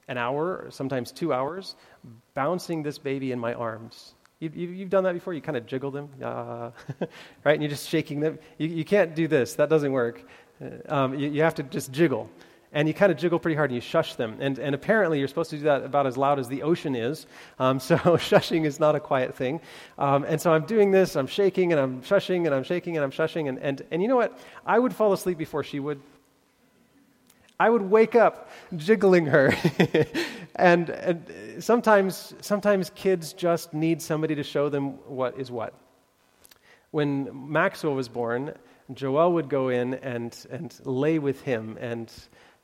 an hour, sometimes two hours, bouncing this baby in my arms. You, you, you've done that before? You kind of jiggle them, uh, right? And you're just shaking them. You, you can't do this, that doesn't work. Uh, um, you, you have to just jiggle and you kind of jiggle pretty hard and you shush them. And, and apparently, you're supposed to do that about as loud as the ocean is. Um, so, shushing is not a quiet thing. Um, and so, I'm doing this, I'm shaking and I'm shushing and I'm shaking and I'm shushing. And, and, and you know what? I would fall asleep before she would. I would wake up jiggling her. and, and sometimes, sometimes kids just need somebody to show them what is what. When Maxwell was born, Joelle would go in and, and lay with him and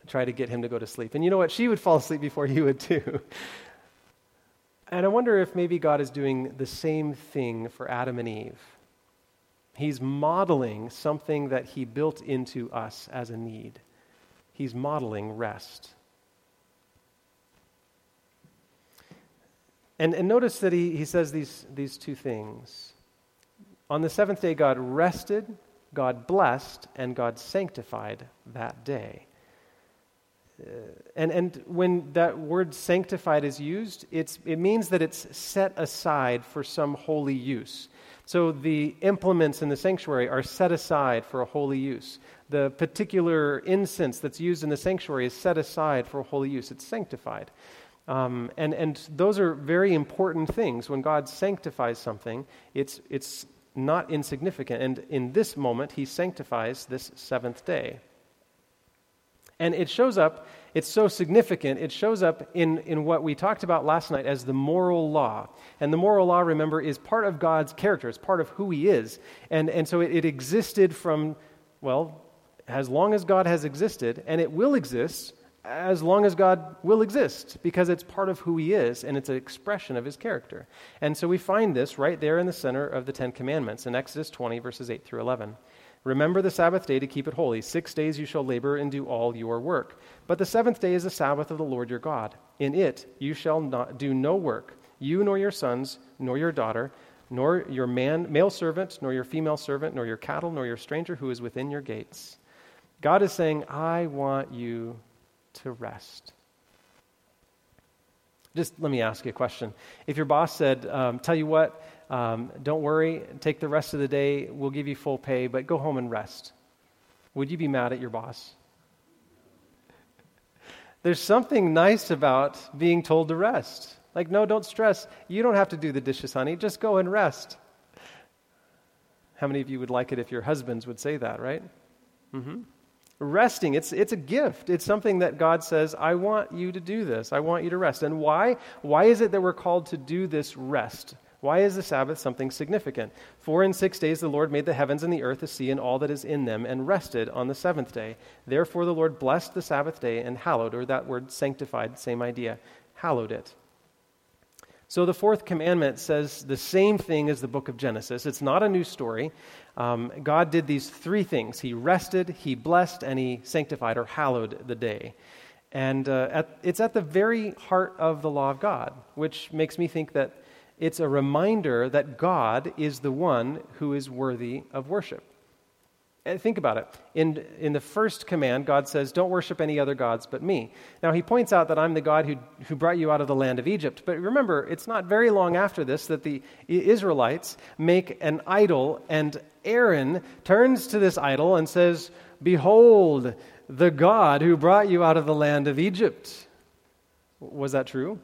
try to get him to go to sleep. And you know what? She would fall asleep before he would too. And I wonder if maybe God is doing the same thing for Adam and Eve. He's modeling something that he built into us as a need. He's modeling rest. And, and notice that he, he says these, these two things. On the seventh day, God rested, God blessed, and God sanctified that day. Uh, and, and when that word sanctified is used, it's, it means that it's set aside for some holy use. So the implements in the sanctuary are set aside for a holy use. The particular incense that's used in the sanctuary is set aside for a holy use. It's sanctified. Um, and, and those are very important things. When God sanctifies something, it's, it's not insignificant. And in this moment, he sanctifies this seventh day. And it shows up, it's so significant, it shows up in, in what we talked about last night as the moral law. And the moral law, remember, is part of God's character, it's part of who He is. And, and so it, it existed from, well, as long as God has existed, and it will exist as long as God will exist because it's part of who He is and it's an expression of His character. And so we find this right there in the center of the Ten Commandments in Exodus 20, verses 8 through 11. Remember the Sabbath day to keep it holy. Six days you shall labor and do all your work. But the seventh day is the Sabbath of the Lord your God. In it you shall not do no work, you nor your sons, nor your daughter, nor your man, male servant, nor your female servant, nor your cattle, nor your stranger who is within your gates. God is saying, I want you to rest. Just let me ask you a question. If your boss said, um, Tell you what, um, don't worry, take the rest of the day, we'll give you full pay, but go home and rest, would you be mad at your boss? There's something nice about being told to rest. Like, no, don't stress. You don't have to do the dishes, honey. Just go and rest. How many of you would like it if your husbands would say that, right? Mm-hmm resting. It's, it's a gift. It's something that God says, I want you to do this. I want you to rest. And why? Why is it that we're called to do this rest? Why is the Sabbath something significant? For in six days the Lord made the heavens and the earth, the sea, and all that is in them, and rested on the seventh day. Therefore the Lord blessed the Sabbath day and hallowed, or that word sanctified, same idea, hallowed it. So the fourth commandment says the same thing as the book of Genesis. It's not a new story. Um, God did these three things He rested, He blessed, and He sanctified or hallowed the day. And uh, at, it's at the very heart of the law of God, which makes me think that it's a reminder that God is the one who is worthy of worship. And think about it. In, in the first command, God says, Don't worship any other gods but me. Now, he points out that I'm the God who, who brought you out of the land of Egypt. But remember, it's not very long after this that the Israelites make an idol, and Aaron turns to this idol and says, Behold, the God who brought you out of the land of Egypt. Was that true?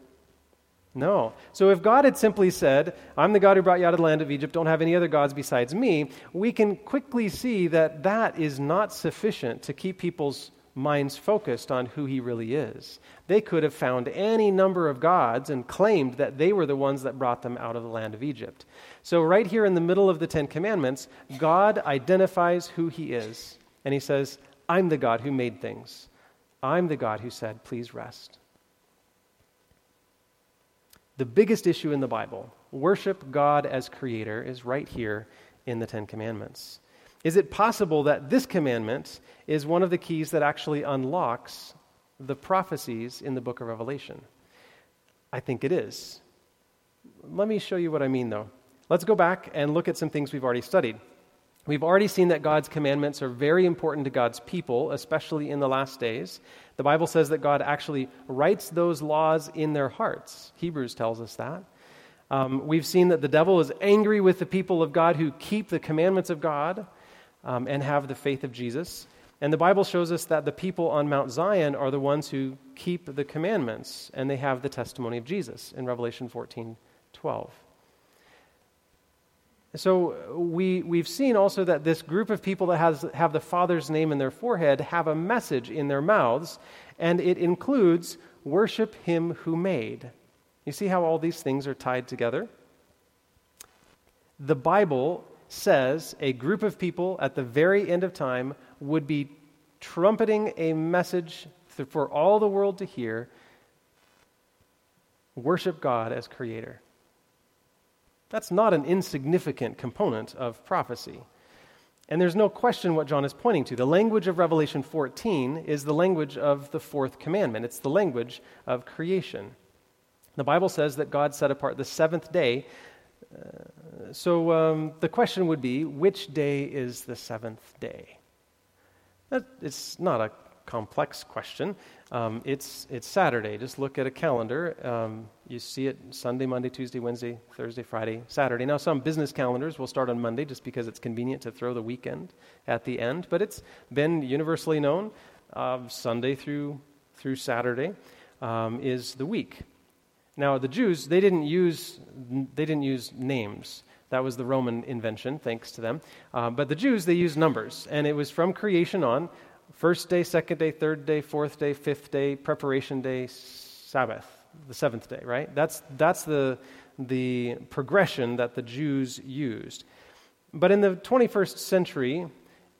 No. So if God had simply said, I'm the God who brought you out of the land of Egypt, don't have any other gods besides me, we can quickly see that that is not sufficient to keep people's minds focused on who he really is. They could have found any number of gods and claimed that they were the ones that brought them out of the land of Egypt. So, right here in the middle of the Ten Commandments, God identifies who he is. And he says, I'm the God who made things. I'm the God who said, Please rest the biggest issue in the Bible, worship God as creator, is right here in the Ten Commandments. Is it possible that this commandment is one of the keys that actually unlocks the prophecies in the book of Revelation? I think it is. Let me show you what I mean, though. Let's go back and look at some things we've already studied. We've already seen that God's commandments are very important to God's people, especially in the last days. The Bible says that God actually writes those laws in their hearts. Hebrews tells us that. Um, we've seen that the devil is angry with the people of God who keep the commandments of God um, and have the faith of Jesus. And the Bible shows us that the people on Mount Zion are the ones who keep the commandments and they have the testimony of Jesus in Revelation 14 12. So uh, we, we've seen also that this group of people that has, have the Father's name in their forehead have a message in their mouths, and it includes worship him who made. You see how all these things are tied together? The Bible says a group of people at the very end of time would be trumpeting a message for all the world to hear worship God as creator. That's not an insignificant component of prophecy. And there's no question what John is pointing to. The language of Revelation 14 is the language of the fourth commandment, it's the language of creation. The Bible says that God set apart the seventh day. Uh, so um, the question would be which day is the seventh day? That, it's not a complex question. Um, it's, it's Saturday. Just look at a calendar. Um, you see it Sunday, Monday, Tuesday, Wednesday, Thursday, Friday, Saturday. Now, some business calendars will start on Monday just because it's convenient to throw the weekend at the end, but it's been universally known uh, Sunday through, through Saturday um, is the week. Now, the Jews, they didn't use, they didn't use names. That was the Roman invention, thanks to them. Uh, but the Jews, they used numbers. And it was from creation on First day, second day, third day, fourth day, fifth day, preparation day, Sabbath, the seventh day, right? That's, that's the, the progression that the Jews used. But in the 21st century,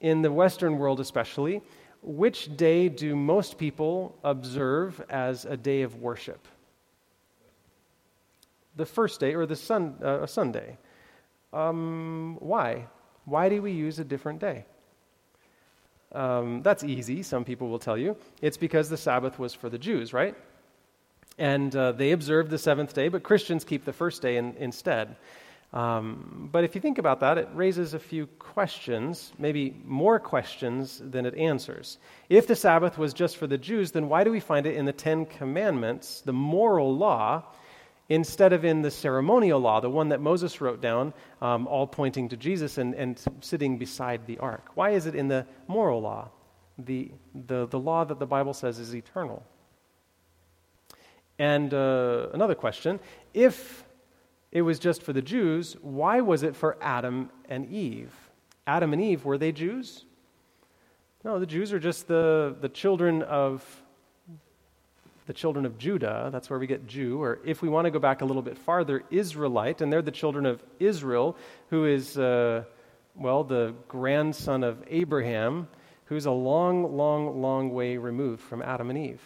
in the Western world especially, which day do most people observe as a day of worship? The first day or the sun, uh, Sunday. Um, why? Why do we use a different day? Um, that's easy, some people will tell you. It's because the Sabbath was for the Jews, right? And uh, they observed the seventh day, but Christians keep the first day in, instead. Um, but if you think about that, it raises a few questions, maybe more questions than it answers. If the Sabbath was just for the Jews, then why do we find it in the Ten Commandments, the moral law, instead of in the ceremonial law, the one that Moses wrote down, um, all pointing to Jesus and, and sitting beside the ark? Why is it in the moral law, the, the, the law that the Bible says is eternal? And uh, another question if it was just for the Jews, why was it for Adam and Eve? Adam and Eve, were they Jews? No, the Jews are just the, the children of the children of Judah. That's where we get Jew. Or if we want to go back a little bit farther, Israelite, and they're the children of Israel, who is, uh, well, the grandson of Abraham, who's a long, long, long way removed from Adam and Eve.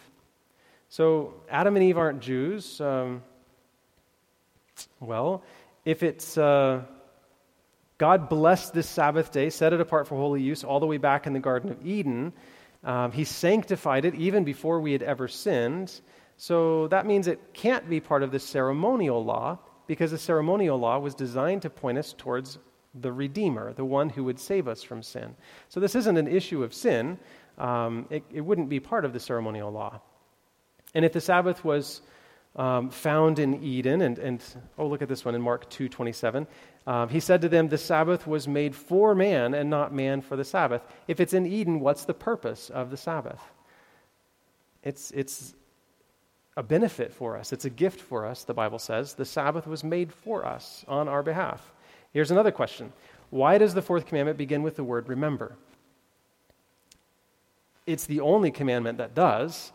So Adam and Eve aren't Jews. Um, well, if it's uh, God blessed this Sabbath day, set it apart for holy use all the way back in the Garden of Eden, um, He sanctified it even before we had ever sinned. So that means it can't be part of the ceremonial law because the ceremonial law was designed to point us towards the Redeemer, the one who would save us from sin. So this isn't an issue of sin. Um, it, it wouldn't be part of the ceremonial law. And if the Sabbath was um, found in Eden, and, and oh, look at this one in Mark 2 27. Um, he said to them, The Sabbath was made for man and not man for the Sabbath. If it's in Eden, what's the purpose of the Sabbath? It's, it's a benefit for us, it's a gift for us, the Bible says. The Sabbath was made for us on our behalf. Here's another question Why does the fourth commandment begin with the word remember? It's the only commandment that does.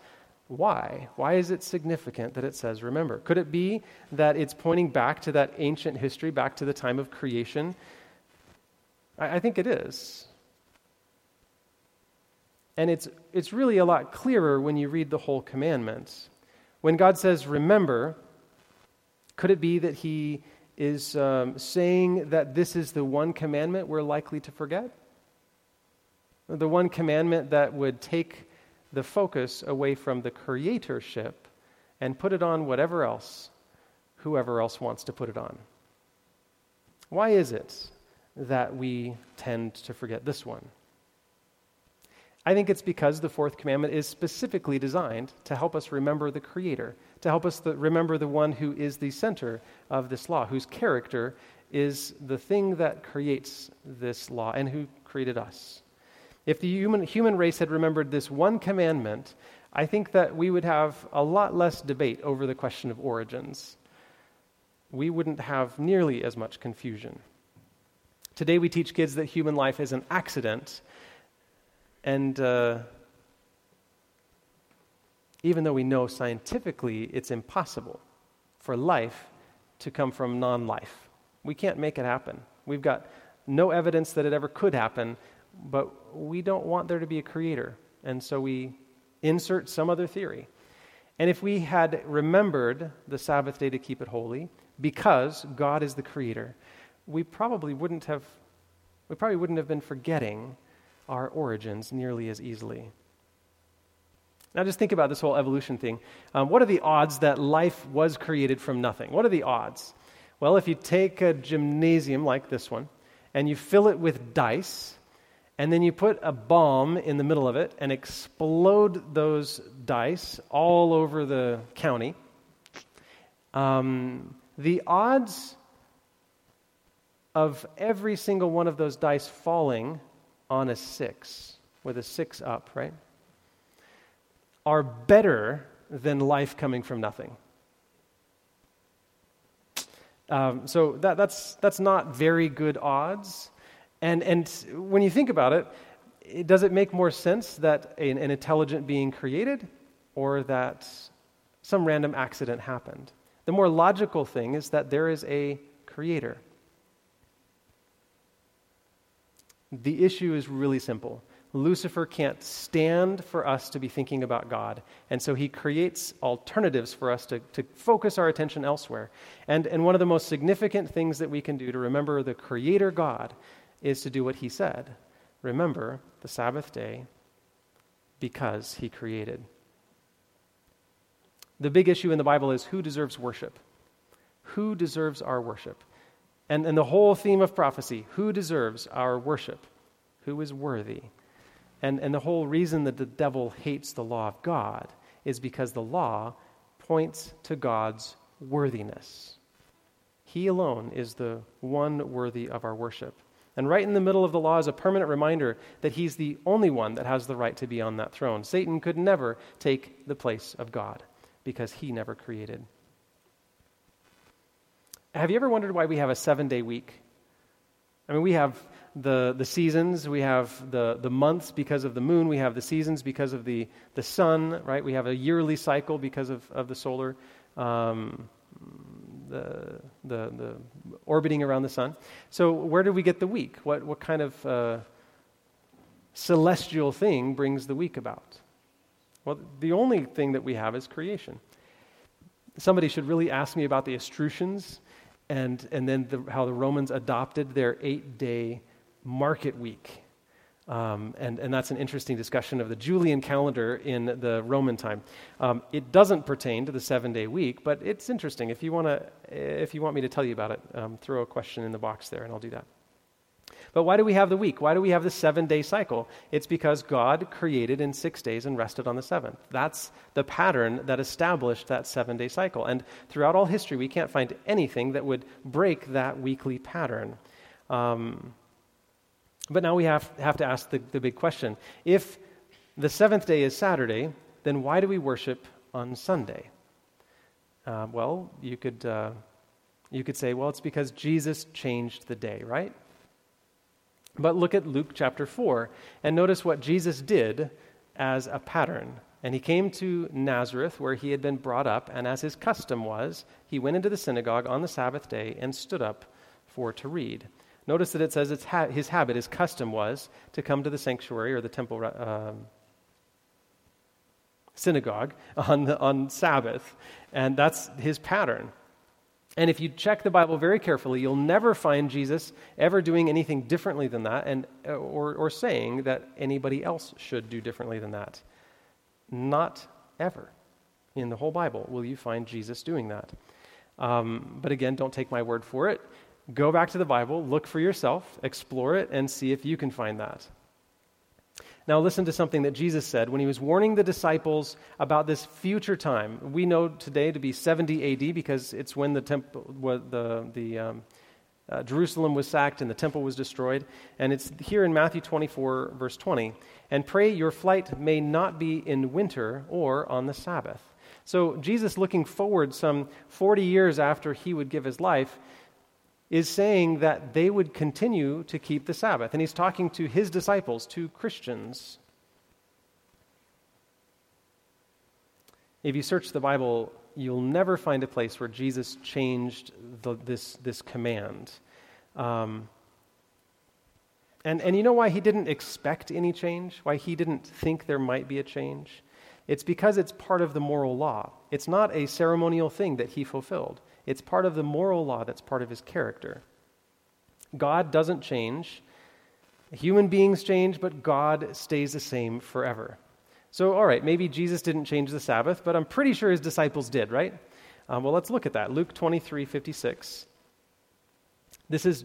Why? Why is it significant that it says remember? Could it be that it's pointing back to that ancient history, back to the time of creation? I, I think it is. And it's, it's really a lot clearer when you read the whole commandment. When God says remember, could it be that He is um, saying that this is the one commandment we're likely to forget? The one commandment that would take the focus away from the creatorship and put it on whatever else, whoever else wants to put it on. Why is it that we tend to forget this one? I think it's because the fourth commandment is specifically designed to help us remember the Creator, to help us the, remember the one who is the center of this law, whose character is the thing that creates this law and who created us. If the human, human race had remembered this one commandment, I think that we would have a lot less debate over the question of origins. We wouldn't have nearly as much confusion. Today, we teach kids that human life is an accident, and uh, even though we know scientifically it's impossible for life to come from non life, we can't make it happen. We've got no evidence that it ever could happen, but we don't want there to be a creator. And so we insert some other theory. And if we had remembered the Sabbath day to keep it holy, because God is the creator, we probably wouldn't have we probably wouldn't have been forgetting our origins nearly as easily. Now, just think about this whole evolution thing. Um, what are the odds that life was created from nothing? What are the odds? Well, if you take a gymnasium like this one and you fill it with dice, and then you put a bomb in the middle of it and explode those dice all over the county. Um, the odds of every single one of those dice falling on a six, with a six up, right, are better than life coming from nothing. Um, so that, that's, that's not very good odds. And, and when you think about it, does it make more sense that an, an intelligent being created or that some random accident happened? The more logical thing is that there is a creator. The issue is really simple. Lucifer can't stand for us to be thinking about God. And so he creates alternatives for us to, to focus our attention elsewhere. And, and one of the most significant things that we can do to remember the Creator God is to do what he said remember the Sabbath day because he created. The big issue in the Bible is who deserves worship? Who deserves our worship? And, and the whole theme of prophecy who deserves our worship? Who is worthy? And, and the whole reason that the devil hates the law of God is because the law points to God's worthiness. He alone is the one worthy of our worship. And right in the middle of the law is a permanent reminder that he's the only one that has the right to be on that throne. Satan could never take the place of God because he never created. Have you ever wondered why we have a seven day week? I mean, we have the, the seasons, we have the, the months because of the moon, we have the seasons because of the, the sun, right? We have a yearly cycle because of, of the solar, um, the, the, the orbiting around the sun. So, where do we get the week? What, what kind of uh, celestial thing brings the week about? Well, the only thing that we have is creation. Somebody should really ask me about the Etruscans and, and then the, how the Romans adopted their eight day market week. Um, and, and that's an interesting discussion of the Julian calendar in the Roman time. Um, it doesn't pertain to the seven day week, but it's interesting. If you, wanna, if you want me to tell you about it, um, throw a question in the box there, and I'll do that. But why do we have the week? Why do we have the seven day cycle? It's because God created in six days and rested on the seventh. That's the pattern that established that seven day cycle. And throughout all history, we can't find anything that would break that weekly pattern. Um, but now we have, have to ask the, the big question if the seventh day is Saturday, then why do we worship on Sunday? Uh, well, you could, uh, you could say, well, it's because Jesus changed the day, right? But look at Luke chapter 4 and notice what Jesus did as a pattern. And he came to Nazareth, where he had been brought up, and as his custom was, he went into the synagogue on the Sabbath day and stood up for to read. Notice that it says ha- his habit, his custom was to come to the sanctuary or the temple uh, synagogue on, the, on Sabbath, and that's his pattern. And if you check the Bible very carefully, you'll never find Jesus ever doing anything differently than that and, uh, or, or saying that anybody else should do differently than that. Not ever in the whole Bible will you find Jesus doing that. Um, but again, don't take my word for it. Go back to the Bible, look for yourself, explore it, and see if you can find that. Now, listen to something that Jesus said when he was warning the disciples about this future time. We know today to be 70 AD because it's when the temple, the, the um, uh, Jerusalem was sacked and the temple was destroyed. And it's here in Matthew 24, verse 20. And pray your flight may not be in winter or on the Sabbath. So, Jesus, looking forward some 40 years after he would give his life, is saying that they would continue to keep the Sabbath. And he's talking to his disciples, to Christians. If you search the Bible, you'll never find a place where Jesus changed the, this, this command. Um, and, and you know why he didn't expect any change? Why he didn't think there might be a change? It's because it's part of the moral law. It's not a ceremonial thing that he fulfilled. It's part of the moral law that's part of his character. God doesn't change. Human beings change, but God stays the same forever. So, all right, maybe Jesus didn't change the Sabbath, but I'm pretty sure his disciples did, right? Um, well, let's look at that. Luke 23 56. This is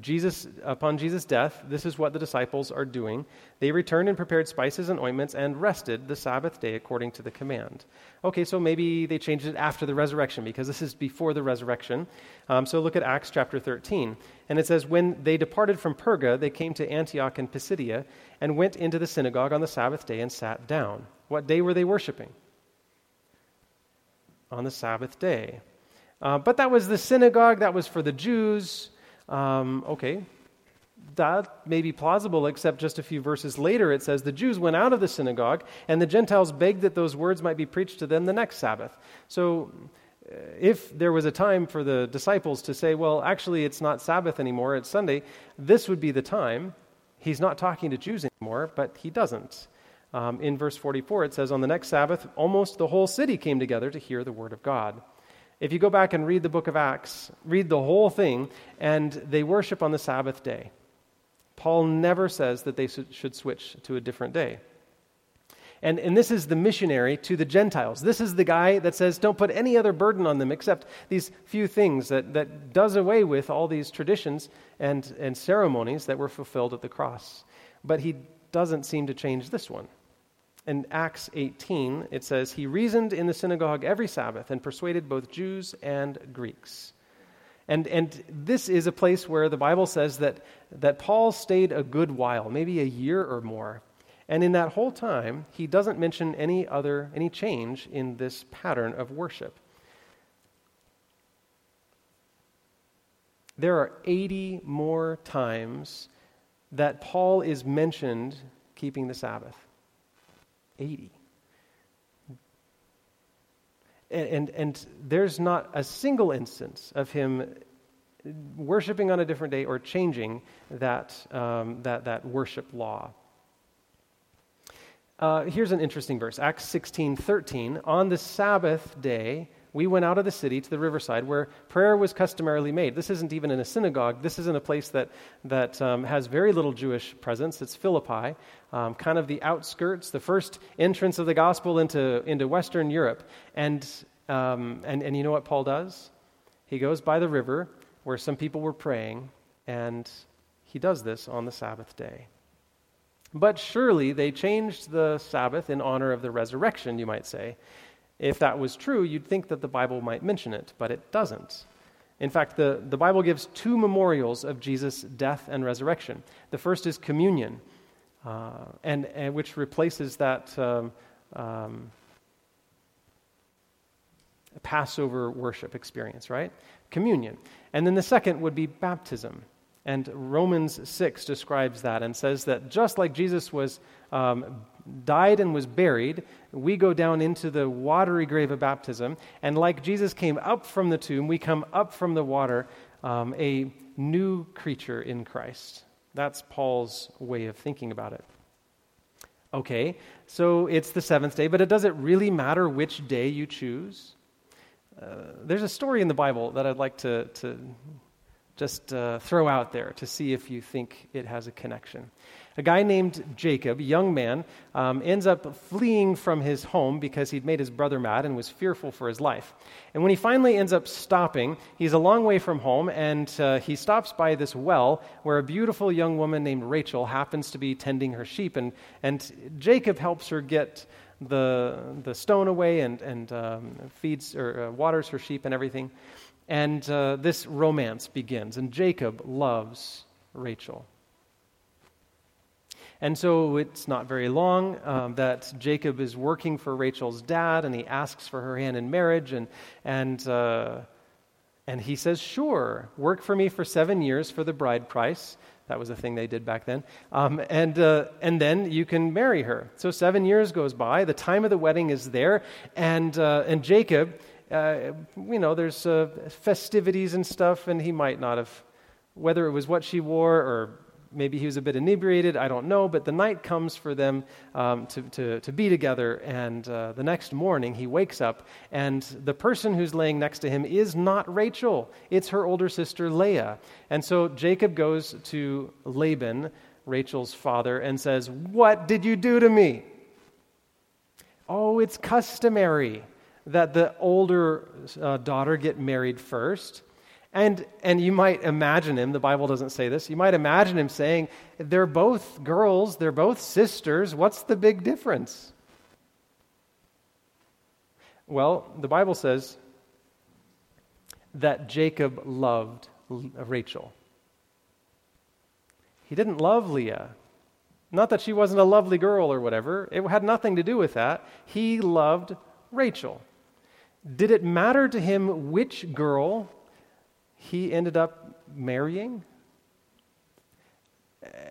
Jesus, upon Jesus' death, this is what the disciples are doing. They returned and prepared spices and ointments and rested the Sabbath day according to the command. Okay, so maybe they changed it after the resurrection because this is before the resurrection. Um, so look at Acts chapter 13. And it says, When they departed from Perga, they came to Antioch and Pisidia and went into the synagogue on the Sabbath day and sat down. What day were they worshiping? On the Sabbath day. Uh, but that was the synagogue, that was for the Jews. Um, okay. that may be plausible, except just a few verses later it says, The Jews went out of the synagogue, and the Gentiles begged that those words might be preached to them the next Sabbath. So, uh, if there was a time for the disciples to say, Well, actually, it's not Sabbath anymore, it's Sunday, this would be the time. He's not talking to Jews anymore, but he doesn't. Um, in verse 44, it says, On the next Sabbath, almost the whole city came together to hear the word of God. If you go back and read the book of Acts, read the whole thing, and they worship on the Sabbath day. Paul never says that they should switch to a different day. And, and this is the missionary to the Gentiles. This is the guy that says, don't put any other burden on them except these few things that, that does away with all these traditions and, and ceremonies that were fulfilled at the cross. But he doesn't seem to change this one. In Acts 18, it says, He reasoned in the synagogue every Sabbath and persuaded both Jews and Greeks. And, and this is a place where the Bible says that, that Paul stayed a good while, maybe a year or more. And in that whole time, he doesn't mention any other, any change in this pattern of worship. There are 80 more times that Paul is mentioned keeping the Sabbath. 80. And, and, and, there's not a single instance of him worshiping on a different day or changing that, um, that, that worship law. Uh, here's an interesting verse Acts 16 13. On the Sabbath day, we went out of the city to the riverside where prayer was customarily made. This isn't even in a synagogue. This isn't a place that, that um, has very little Jewish presence. It's Philippi, um, kind of the outskirts, the first entrance of the gospel into, into Western Europe. And, um, and, and you know what Paul does? He goes by the river where some people were praying, and he does this on the Sabbath day. But surely they changed the Sabbath in honor of the resurrection, you might say. If that was true, you'd think that the Bible might mention it, but it doesn't. In fact, the, the Bible gives two memorials of Jesus' death and resurrection. The first is communion, uh, and, and, which replaces that um, um, Passover worship experience, right? Communion. And then the second would be baptism. And Romans 6 describes that and says that just like Jesus was um, died and was buried, we go down into the watery grave of baptism. And like Jesus came up from the tomb, we come up from the water, um, a new creature in Christ. That's Paul's way of thinking about it. Okay, so it's the seventh day, but it doesn't really matter which day you choose. Uh, there's a story in the Bible that I'd like to, to just uh, throw out there to see if you think it has a connection. A guy named Jacob, young man, um, ends up fleeing from his home because he'd made his brother mad and was fearful for his life. And when he finally ends up stopping, he's a long way from home and uh, he stops by this well where a beautiful young woman named Rachel happens to be tending her sheep. And, and Jacob helps her get the, the stone away and, and um, feeds or uh, waters her sheep and everything. And uh, this romance begins, and Jacob loves Rachel. And so it's not very long um, that Jacob is working for Rachel's dad, and he asks for her hand in marriage, and, and, uh, and he says, Sure, work for me for seven years for the bride price. That was a thing they did back then. Um, and, uh, and then you can marry her. So seven years goes by. The time of the wedding is there. And, uh, and Jacob, uh, you know, there's uh, festivities and stuff, and he might not have, whether it was what she wore or maybe he was a bit inebriated, I don't know, but the night comes for them um, to, to, to, be together, and uh, the next morning he wakes up, and the person who's laying next to him is not Rachel, it's her older sister Leah. And so Jacob goes to Laban, Rachel's father, and says, What did you do to me? Oh, it's customary that the older uh, daughter get married first. And, and you might imagine him, the Bible doesn't say this, you might imagine him saying, They're both girls, they're both sisters, what's the big difference? Well, the Bible says that Jacob loved Rachel. He didn't love Leah. Not that she wasn't a lovely girl or whatever, it had nothing to do with that. He loved Rachel. Did it matter to him which girl he ended up marrying?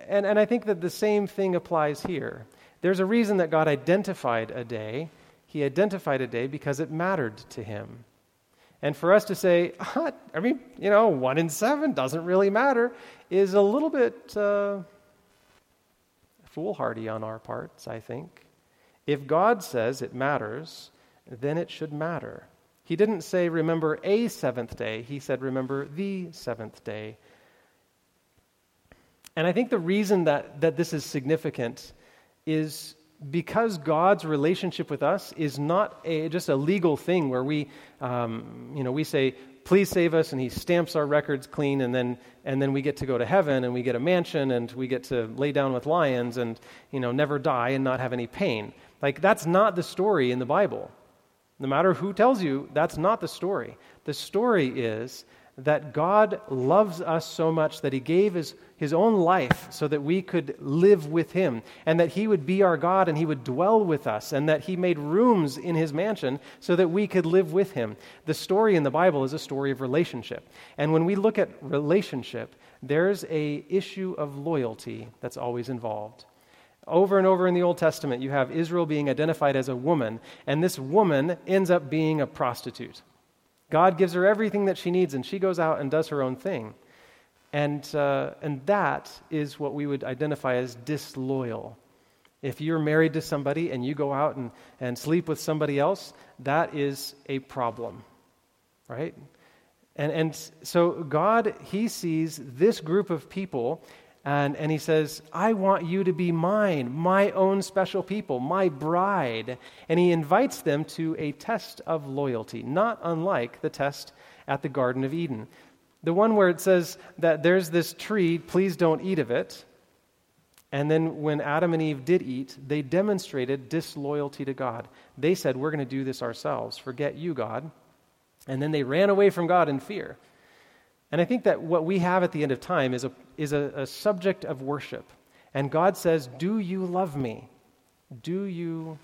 And, and I think that the same thing applies here. There's a reason that God identified a day. He identified a day because it mattered to him. And for us to say, I mean, you know, one in seven doesn't really matter, is a little bit uh, foolhardy on our parts, I think. If God says it matters, then it should matter. He didn't say, remember a seventh day. He said, remember the seventh day. And I think the reason that, that this is significant is because God's relationship with us is not a, just a legal thing where we, um, you know, we say, please save us, and he stamps our records clean, and then, and then we get to go to heaven, and we get a mansion, and we get to lay down with lions, and, you know, never die and not have any pain. Like, that's not the story in the Bible. No matter who tells you, that's not the story. The story is that God loves us so much that He gave His, his own life so that we could live with Him, and that He would be our God and He would dwell with us, and that He made rooms in His mansion so that we could live with Him. The story in the Bible is a story of relationship. And when we look at relationship, there's a issue of loyalty that's always involved. Over and over in the Old Testament, you have Israel being identified as a woman, and this woman ends up being a prostitute. God gives her everything that she needs, and she goes out and does her own thing. And, uh, and that is what we would identify as disloyal. If you're married to somebody and you go out and, and sleep with somebody else, that is a problem, right? And, and so God, He sees this group of people and, and he says, I want you to be mine, my own special people, my bride. And he invites them to a test of loyalty, not unlike the test at the Garden of Eden. The one where it says that there's this tree, please don't eat of it. And then when Adam and Eve did eat, they demonstrated disloyalty to God. They said, We're going to do this ourselves. Forget you, God. And then they ran away from God in fear. And I think that what we have at the end of time is a, is a, a subject of worship. And God says, Do you love me? Do you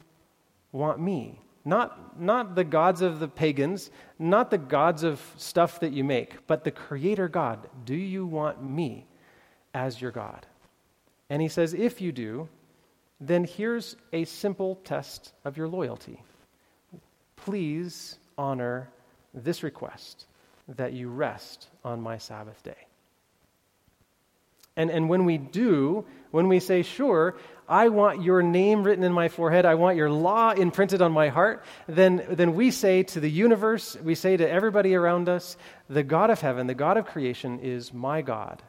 want me? Not, not the gods of the pagans, not the gods of stuff that you make, but the Creator God. Do you want me as your God? And he says, If you do, then here's a simple test of your loyalty. Please honor this request that you rest on my Sabbath day. And, and when we do, when we say, Sure, I want your name written in my forehead, I want your law imprinted on my heart, then, then we say to the universe, we say to everybody around us, the God of heaven, the God of creation is my God.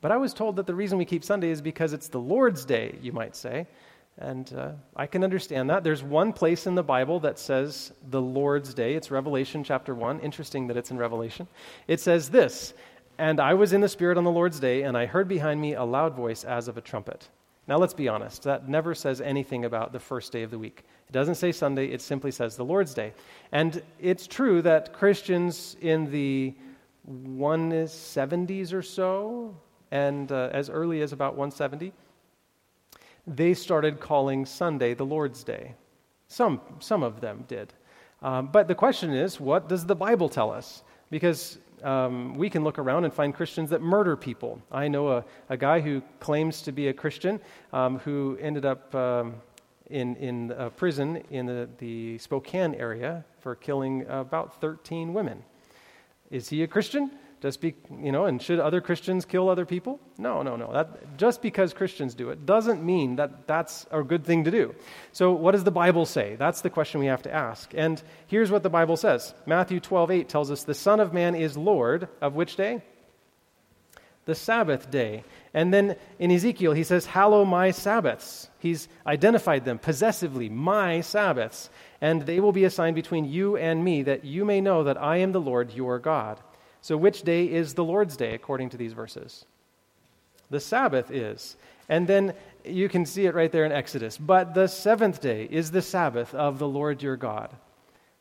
But I was told that the reason we keep Sunday is because it's the Lord's day, you might say. And uh, I can understand that. There's one place in the Bible that says the Lord's Day. It's Revelation chapter 1. Interesting that it's in Revelation. It says this And I was in the Spirit on the Lord's Day, and I heard behind me a loud voice as of a trumpet. Now, let's be honest. That never says anything about the first day of the week. It doesn't say Sunday, it simply says the Lord's Day. And it's true that Christians in the 170s or so, and uh, as early as about 170, they started calling Sunday the Lord's Day. Some, some of them did. Um, but the question is, what does the Bible tell us? Because um, we can look around and find Christians that murder people. I know a, a guy who claims to be a Christian um, who ended up um, in, in a prison in the, the Spokane area for killing about 13 women. Is he a Christian? Just be, you know, and should other Christians kill other people? No, no, no. That, just because Christians do it doesn't mean that that's a good thing to do. So, what does the Bible say? That's the question we have to ask. And here's what the Bible says Matthew 12, 8 tells us, The Son of Man is Lord of which day? The Sabbath day. And then in Ezekiel, he says, Hallow my Sabbaths. He's identified them possessively, my Sabbaths. And they will be assigned between you and me, that you may know that I am the Lord your God. So, which day is the Lord's day according to these verses? The Sabbath is. And then you can see it right there in Exodus. But the seventh day is the Sabbath of the Lord your God.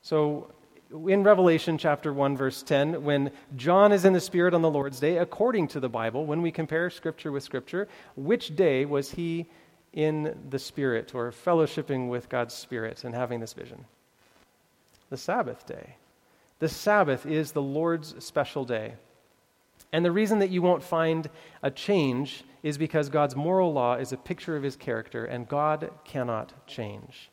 So, in Revelation chapter 1, verse 10, when John is in the Spirit on the Lord's day, according to the Bible, when we compare Scripture with Scripture, which day was he in the Spirit or fellowshipping with God's Spirit and having this vision? The Sabbath day. The Sabbath is the Lord's special day. And the reason that you won't find a change is because God's moral law is a picture of his character, and God cannot change.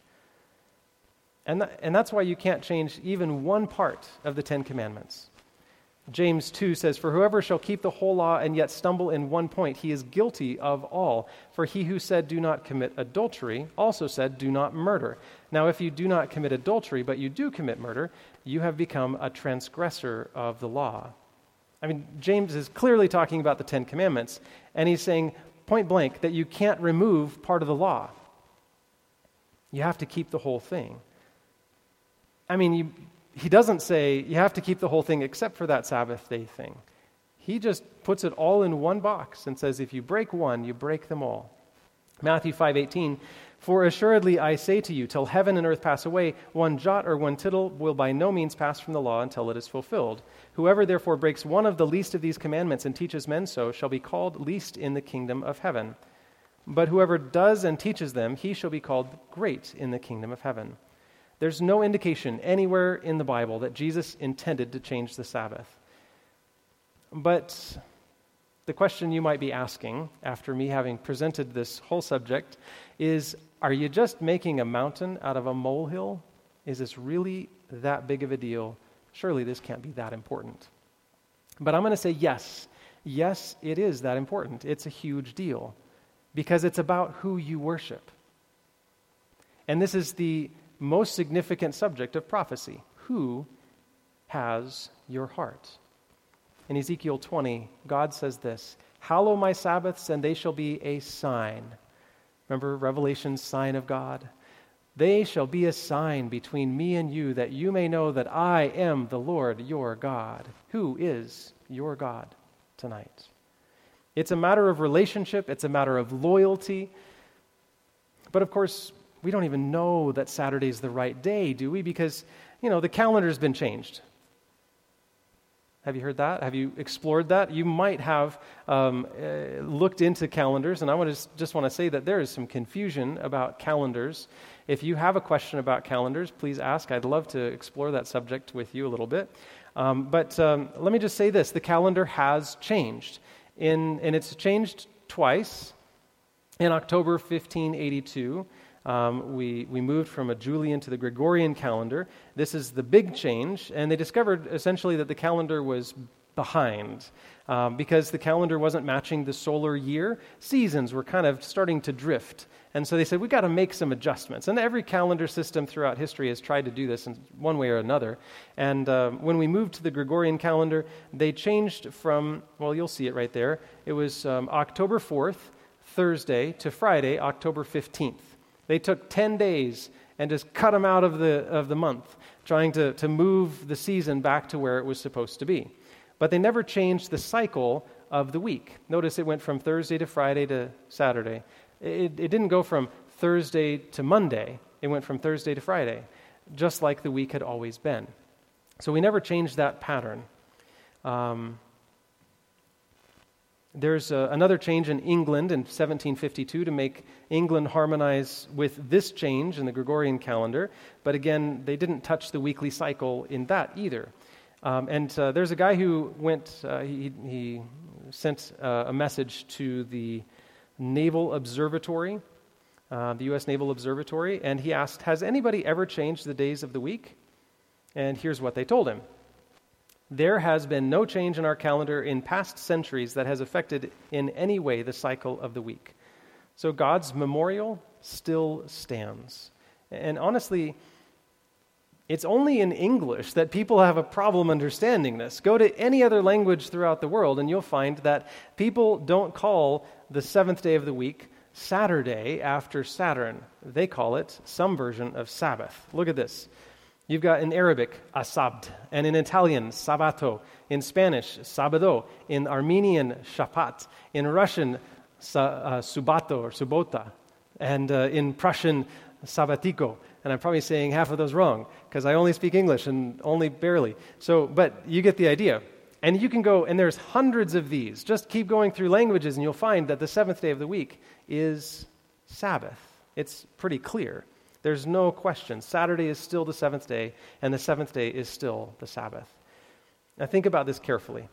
And, th- and that's why you can't change even one part of the Ten Commandments. James 2 says, For whoever shall keep the whole law and yet stumble in one point, he is guilty of all. For he who said, Do not commit adultery, also said, Do not murder. Now, if you do not commit adultery, but you do commit murder, you have become a transgressor of the law. I mean, James is clearly talking about the Ten Commandments, and he's saying point blank that you can't remove part of the law. You have to keep the whole thing. I mean, you, he doesn't say you have to keep the whole thing except for that Sabbath day thing. He just puts it all in one box and says if you break one, you break them all. Matthew 5:18 For assuredly I say to you till heaven and earth pass away one jot or one tittle will by no means pass from the law until it is fulfilled. Whoever therefore breaks one of the least of these commandments and teaches men so shall be called least in the kingdom of heaven. But whoever does and teaches them he shall be called great in the kingdom of heaven. There's no indication anywhere in the Bible that Jesus intended to change the Sabbath. But the question you might be asking after me having presented this whole subject is Are you just making a mountain out of a molehill? Is this really that big of a deal? Surely this can't be that important. But I'm going to say yes. Yes, it is that important. It's a huge deal because it's about who you worship. And this is the most significant subject of prophecy who has your heart? In Ezekiel 20, God says this Hallow my Sabbaths, and they shall be a sign. Remember Revelation's sign of God? They shall be a sign between me and you, that you may know that I am the Lord your God. Who is your God tonight? It's a matter of relationship, it's a matter of loyalty. But of course, we don't even know that Saturday's the right day, do we? Because, you know, the calendar's been changed. Have you heard that? Have you explored that? You might have um, uh, looked into calendars, and I want to just want to say that there is some confusion about calendars. If you have a question about calendars, please ask. I'd love to explore that subject with you a little bit. Um, but um, let me just say this the calendar has changed, in, and it's changed twice. In October 1582, um, we, we moved from a Julian to the Gregorian calendar. This is the big change, and they discovered essentially that the calendar was behind um, because the calendar wasn't matching the solar year. Seasons were kind of starting to drift. And so they said, we've got to make some adjustments. And every calendar system throughout history has tried to do this in one way or another. And uh, when we moved to the Gregorian calendar, they changed from, well, you'll see it right there. It was um, October 4th, Thursday, to Friday, October 15th. They took 10 days and just cut them out of the, of the month, trying to, to move the season back to where it was supposed to be. But they never changed the cycle of the week. Notice it went from Thursday to Friday to Saturday. It, it didn't go from Thursday to Monday, it went from Thursday to Friday, just like the week had always been. So we never changed that pattern. Um, there's uh, another change in England in 1752 to make England harmonize with this change in the Gregorian calendar, but again, they didn't touch the weekly cycle in that either. Um, and uh, there's a guy who went, uh, he, he, sent uh, a message to the Naval Observatory, uh, the U.S. Naval Observatory, and he asked, Has anybody ever changed the days of the week? And here's what they told him there has been no change in our calendar in past centuries that has affected in any way the cycle of the week. So God's memorial still stands. And honestly, it's only in English that people have a problem understanding this. Go to any other language throughout the world, and you'll find that people don't call the seventh day of the week Saturday after Saturn. They call it some version of Sabbath. Look at this. You've got in Arabic, asabt, and in Italian, sabato, in Spanish, sabado, in Armenian, shapat, in Russian, uh, subato or subota, and uh, in Prussian, sabatiko. And I'm probably saying half of those wrong because I only speak English and only barely. So, but you get the idea. And you can go, and there's hundreds of these. Just keep going through languages, and you'll find that the seventh day of the week is Sabbath. It's pretty clear. There's no question. Saturday is still the seventh day, and the seventh day is still the Sabbath. Now, think about this carefully.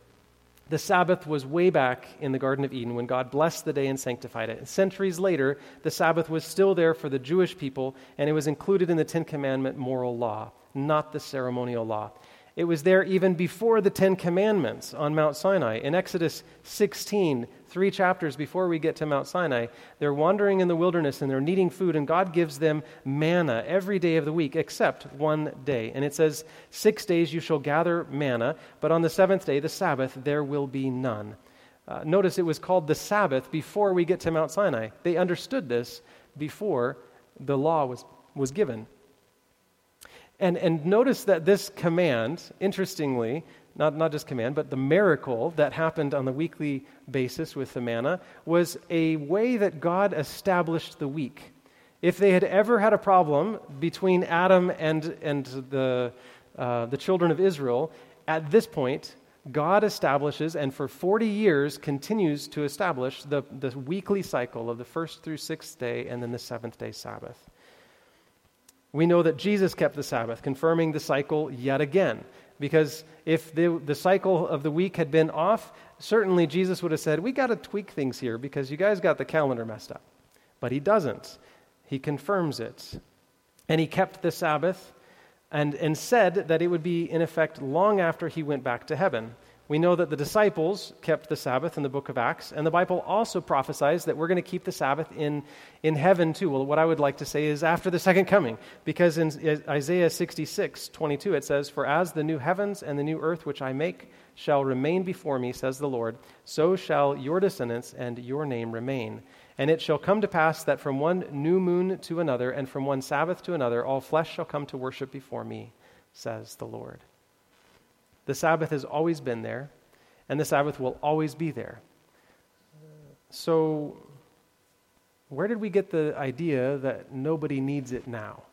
The Sabbath was way back in the Garden of Eden when God blessed the day and sanctified it. Centuries later, the Sabbath was still there for the Jewish people, and it was included in the Ten Commandment moral law, not the ceremonial law. It was there even before the Ten Commandments on Mount Sinai. In Exodus 16, three chapters before we get to Mount Sinai, they're wandering in the wilderness and they're needing food, and God gives them manna every day of the week except one day. And it says, Six days you shall gather manna, but on the seventh day, the Sabbath, there will be none. Uh, notice it was called the Sabbath before we get to Mount Sinai. They understood this before the law was, was given. And, and notice that this command, interestingly, not, not just command, but the miracle that happened on the weekly basis with the manna was a way that God established the week. If they had ever had a problem between Adam and, and the, uh, the children of Israel, at this point, God establishes and for 40 years continues to establish the, the weekly cycle of the first through sixth day and then the seventh day Sabbath. We know that Jesus kept the Sabbath, confirming the cycle yet again. Because if the, the cycle of the week had been off, certainly Jesus would have said, We got to tweak things here because you guys got the calendar messed up. But he doesn't. He confirms it. And he kept the Sabbath and, and said that it would be in effect long after he went back to heaven. We know that the disciples kept the Sabbath in the book of Acts, and the Bible also prophesies that we're going to keep the Sabbath in, in heaven too. Well, what I would like to say is after the second coming, because in Isaiah 66, 22, it says, For as the new heavens and the new earth which I make shall remain before me, says the Lord, so shall your descendants and your name remain. And it shall come to pass that from one new moon to another, and from one Sabbath to another, all flesh shall come to worship before me, says the Lord. The Sabbath has always been there, and the Sabbath will always be there. So, where did we get the idea that nobody needs it now?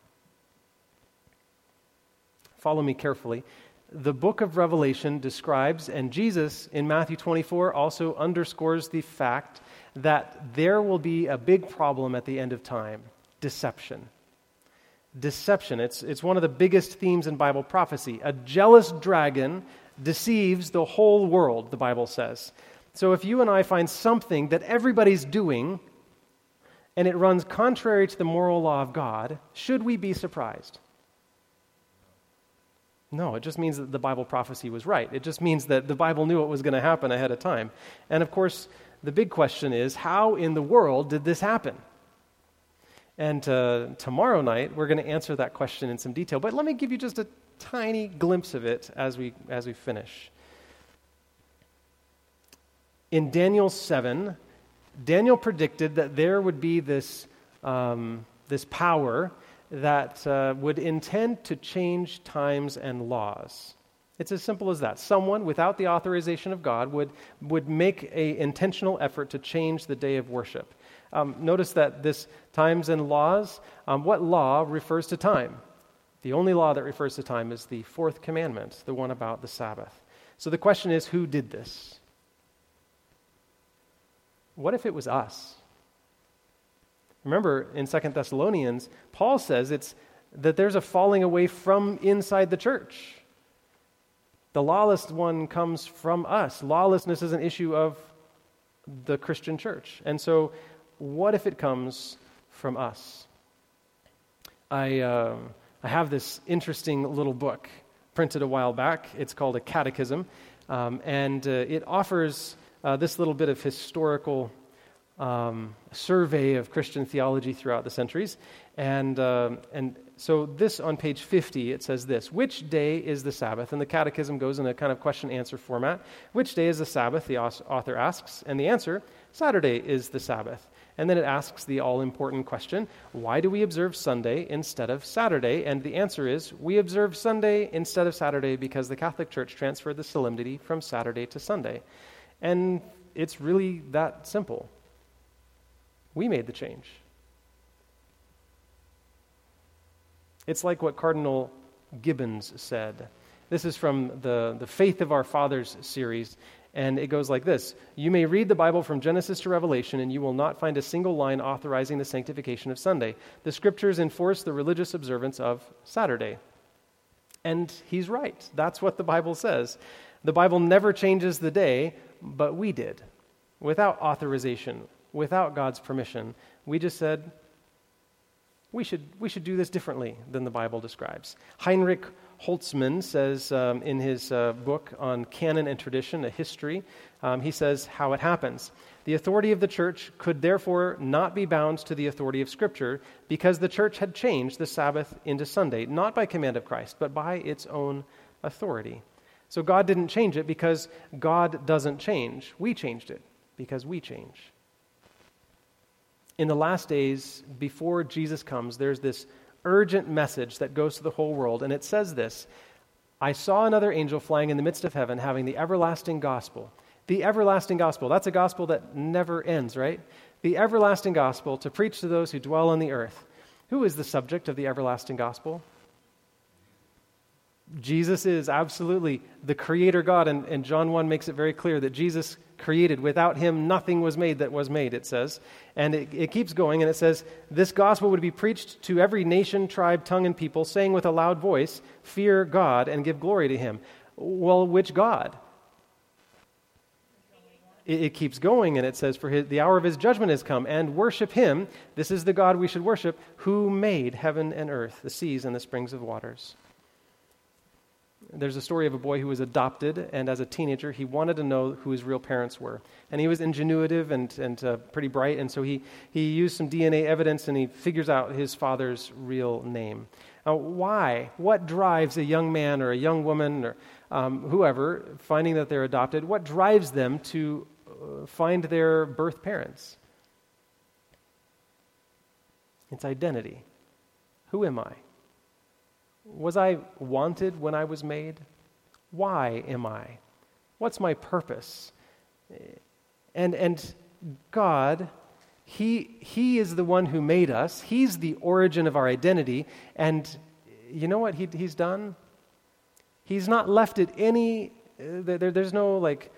Follow me carefully. The book of Revelation describes, and Jesus in Matthew 24 also underscores the fact that there will be a big problem at the end of time deception deception. It's, it's one of the biggest themes in Bible prophecy. A jealous dragon deceives the whole world, the Bible says. So if you and I find something that everybody's doing and it runs contrary to the moral law of God, should we be surprised? No, it just means that the Bible prophecy was right. It just means that the Bible knew what was going to happen ahead of time. And of course, the big question is how in the world did this happen? And uh, tomorrow night, we're going to answer that question in some detail. But let me give you just a tiny glimpse of it as we, as we finish. In Daniel 7, Daniel predicted that there would be this, um, this power that uh, would intend to change times and laws. It's as simple as that. Someone, without the authorization of God, would, would make an intentional effort to change the day of worship. Um, notice that this times and laws, um, what law refers to time? The only law that refers to time is the fourth commandment, the one about the Sabbath. So the question is who did this? What if it was us? Remember in Second Thessalonians, Paul says it's that there's a falling away from inside the church. The lawless one comes from us. Lawlessness is an issue of the Christian church. And so what if it comes from us? I, uh, I have this interesting little book printed a while back. It's called a catechism, um, and uh, it offers uh, this little bit of historical um, survey of Christian theology throughout the centuries. And, uh, and so, this on page 50, it says this Which day is the Sabbath? And the catechism goes in a kind of question answer format. Which day is the Sabbath? The author asks. And the answer Saturday is the Sabbath. And then it asks the all important question why do we observe Sunday instead of Saturday? And the answer is we observe Sunday instead of Saturday because the Catholic Church transferred the solemnity from Saturday to Sunday. And it's really that simple. We made the change. It's like what Cardinal Gibbons said. This is from the, the Faith of Our Fathers series. And it goes like this You may read the Bible from Genesis to Revelation, and you will not find a single line authorizing the sanctification of Sunday. The scriptures enforce the religious observance of Saturday. And he's right. That's what the Bible says. The Bible never changes the day, but we did, without authorization, without God's permission. We just said, we should, we should do this differently than the Bible describes. Heinrich Holtzmann says um, in his uh, book on canon and tradition, a history, um, he says how it happens. The authority of the church could therefore not be bound to the authority of Scripture because the church had changed the Sabbath into Sunday, not by command of Christ, but by its own authority. So God didn't change it because God doesn't change. We changed it because we change. In the last days, before Jesus comes, there's this urgent message that goes to the whole world, and it says this I saw another angel flying in the midst of heaven, having the everlasting gospel. The everlasting gospel, that's a gospel that never ends, right? The everlasting gospel to preach to those who dwell on the earth. Who is the subject of the everlasting gospel? Jesus is absolutely the creator God, and, and, John 1 makes it very clear that Jesus created. Without him, nothing was made that was made, it says. And it, it keeps going, and it says, This gospel would be preached to every nation, tribe, tongue, and people, saying with a loud voice, Fear God and give glory to him. Well, which God? It, it keeps going, and it says, For his, the hour of his judgment has come, and worship him. This is the God we should worship, who made heaven and earth, the seas and the springs of waters. There's a story of a boy who was adopted, and as a teenager, he wanted to know who his real parents were. And he was ingenuitive and, and uh, pretty bright, and so he, he used some DNA evidence and he figures out his father's real name. Now, why? What drives a young man or a young woman or um, whoever finding that they're adopted? What drives them to uh, find their birth parents? It's identity. Who am I? Was I wanted when I was made? Why am I? What's my purpose? And, and God, he, he is the one who made us. He's the origin of our identity. And you know what he, He's done? He's not left it any, there, there's no like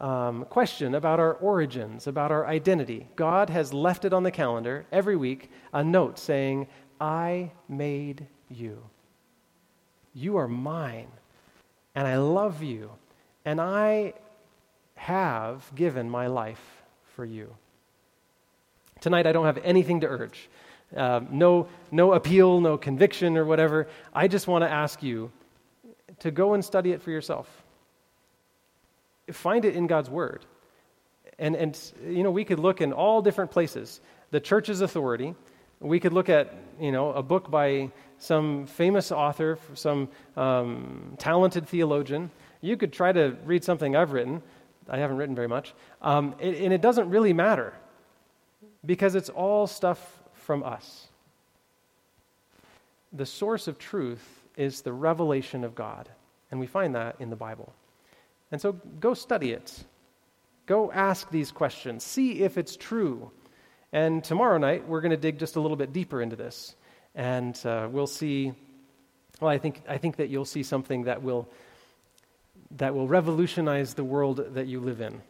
um, question about our origins, about our identity. God has left it on the calendar every week, a note saying, I made you. You are mine, and I love you, and I have given my life for you. Tonight, I don't have anything to urge. Uh, no, no appeal, no conviction or whatever. I just want to ask you to go and study it for yourself. Find it in God's Word. And, and, you know, we could look in all different places. The church's authority. We could look at, you know, a book by some famous author, some um, talented theologian. You could try to read something I've written. I haven't written very much. Um, it, and it doesn't really matter because it's all stuff from us. The source of truth is the revelation of God, and we find that in the Bible. And so go study it. Go ask these questions. See if it's true. And tomorrow night, we're going to dig just a little bit deeper into this and uh, we'll see. Well, I think I think that you'll see something that will that will revolutionize the world that you live in.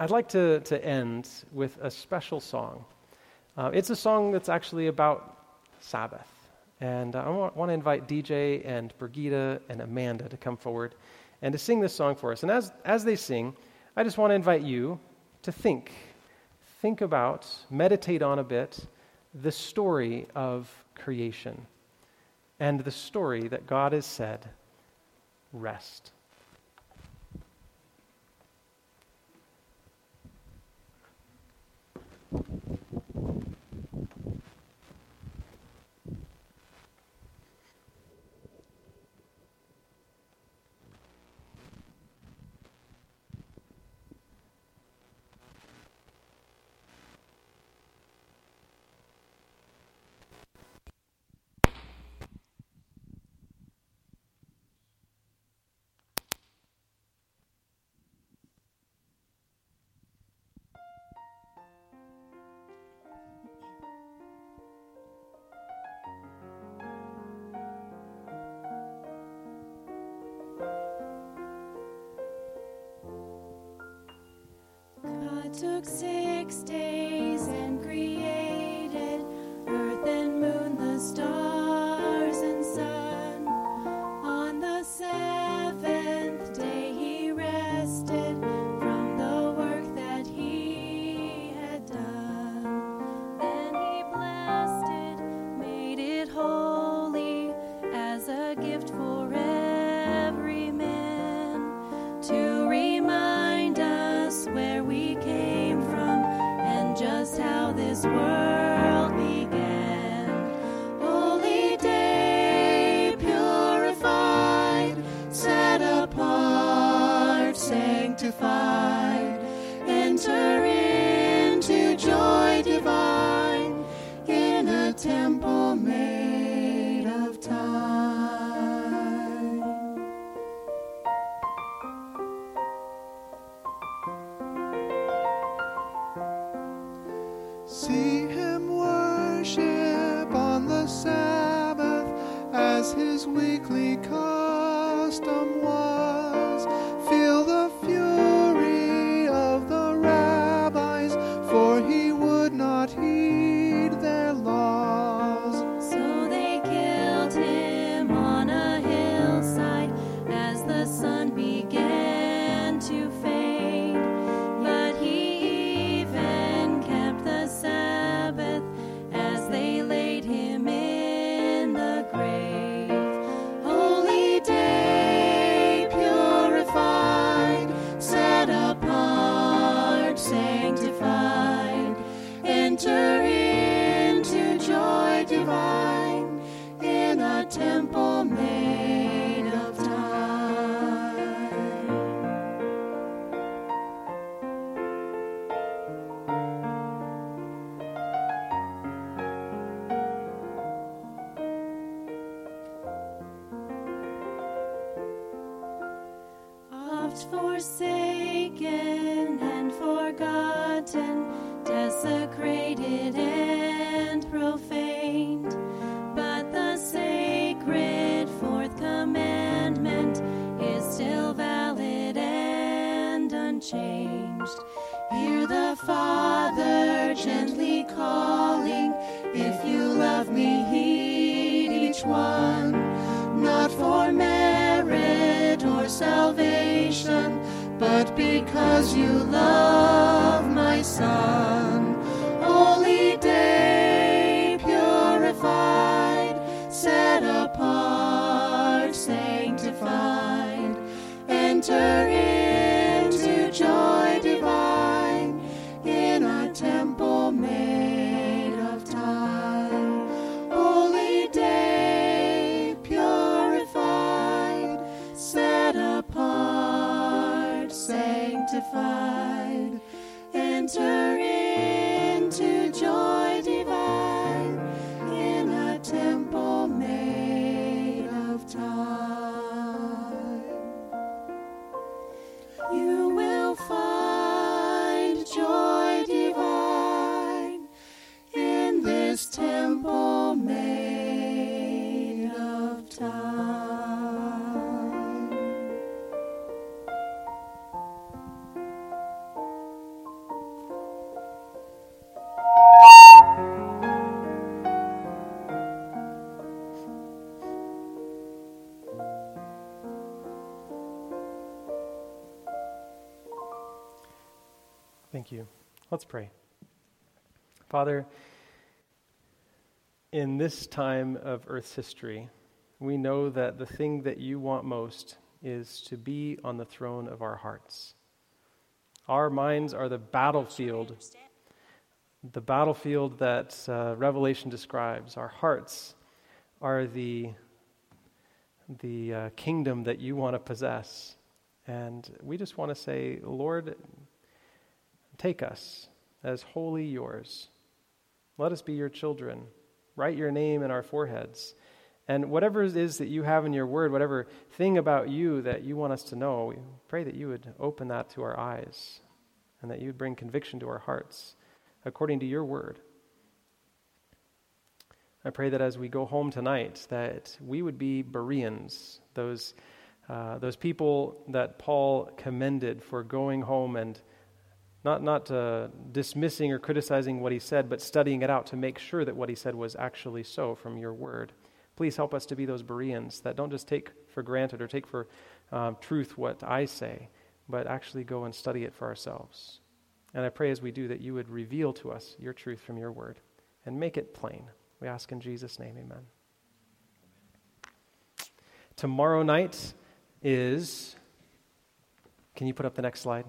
I'd like to, to end with a special song. Uh, it's a song that's actually about Sabbath. And I want, want, to invite DJ and Brigida and Amanda to come forward and to sing this song for us. And as, as they sing, I just want to invite you to think. Think about, meditate on a bit the story of creation and the story that God has said, rest. Took six days but because you love my Son. Thank you. Let's pray. Father, in this time of Earth's history, we know that the thing that you want most is to be on the throne of our hearts. Our minds are the battlefield, the battlefield that uh, Revelation describes. Our hearts are the, the uh, kingdom that you want to possess. And we just want to say, Lord, Take us as wholly yours. Let us be your children. Write your name in our foreheads. And whatever it is that you have in your word, whatever thing about you that you want us to know, we pray that you would open that to our eyes and that you would bring conviction to our hearts according to your word. I pray that as we go home tonight, that we would be Bereans, those, uh, those people that Paul commended for going home and not, not uh, dismissing or criticizing what he said, but studying it out to make sure that what he said was actually so from your word. Please help us to be those Bereans that don't just take for granted or take for um, truth what I say, but actually go and study it for ourselves. And I pray as we do that you would reveal to us your truth from your word and make it plain. We ask in Jesus' name, amen. Tomorrow night is. Can you put up the next slide?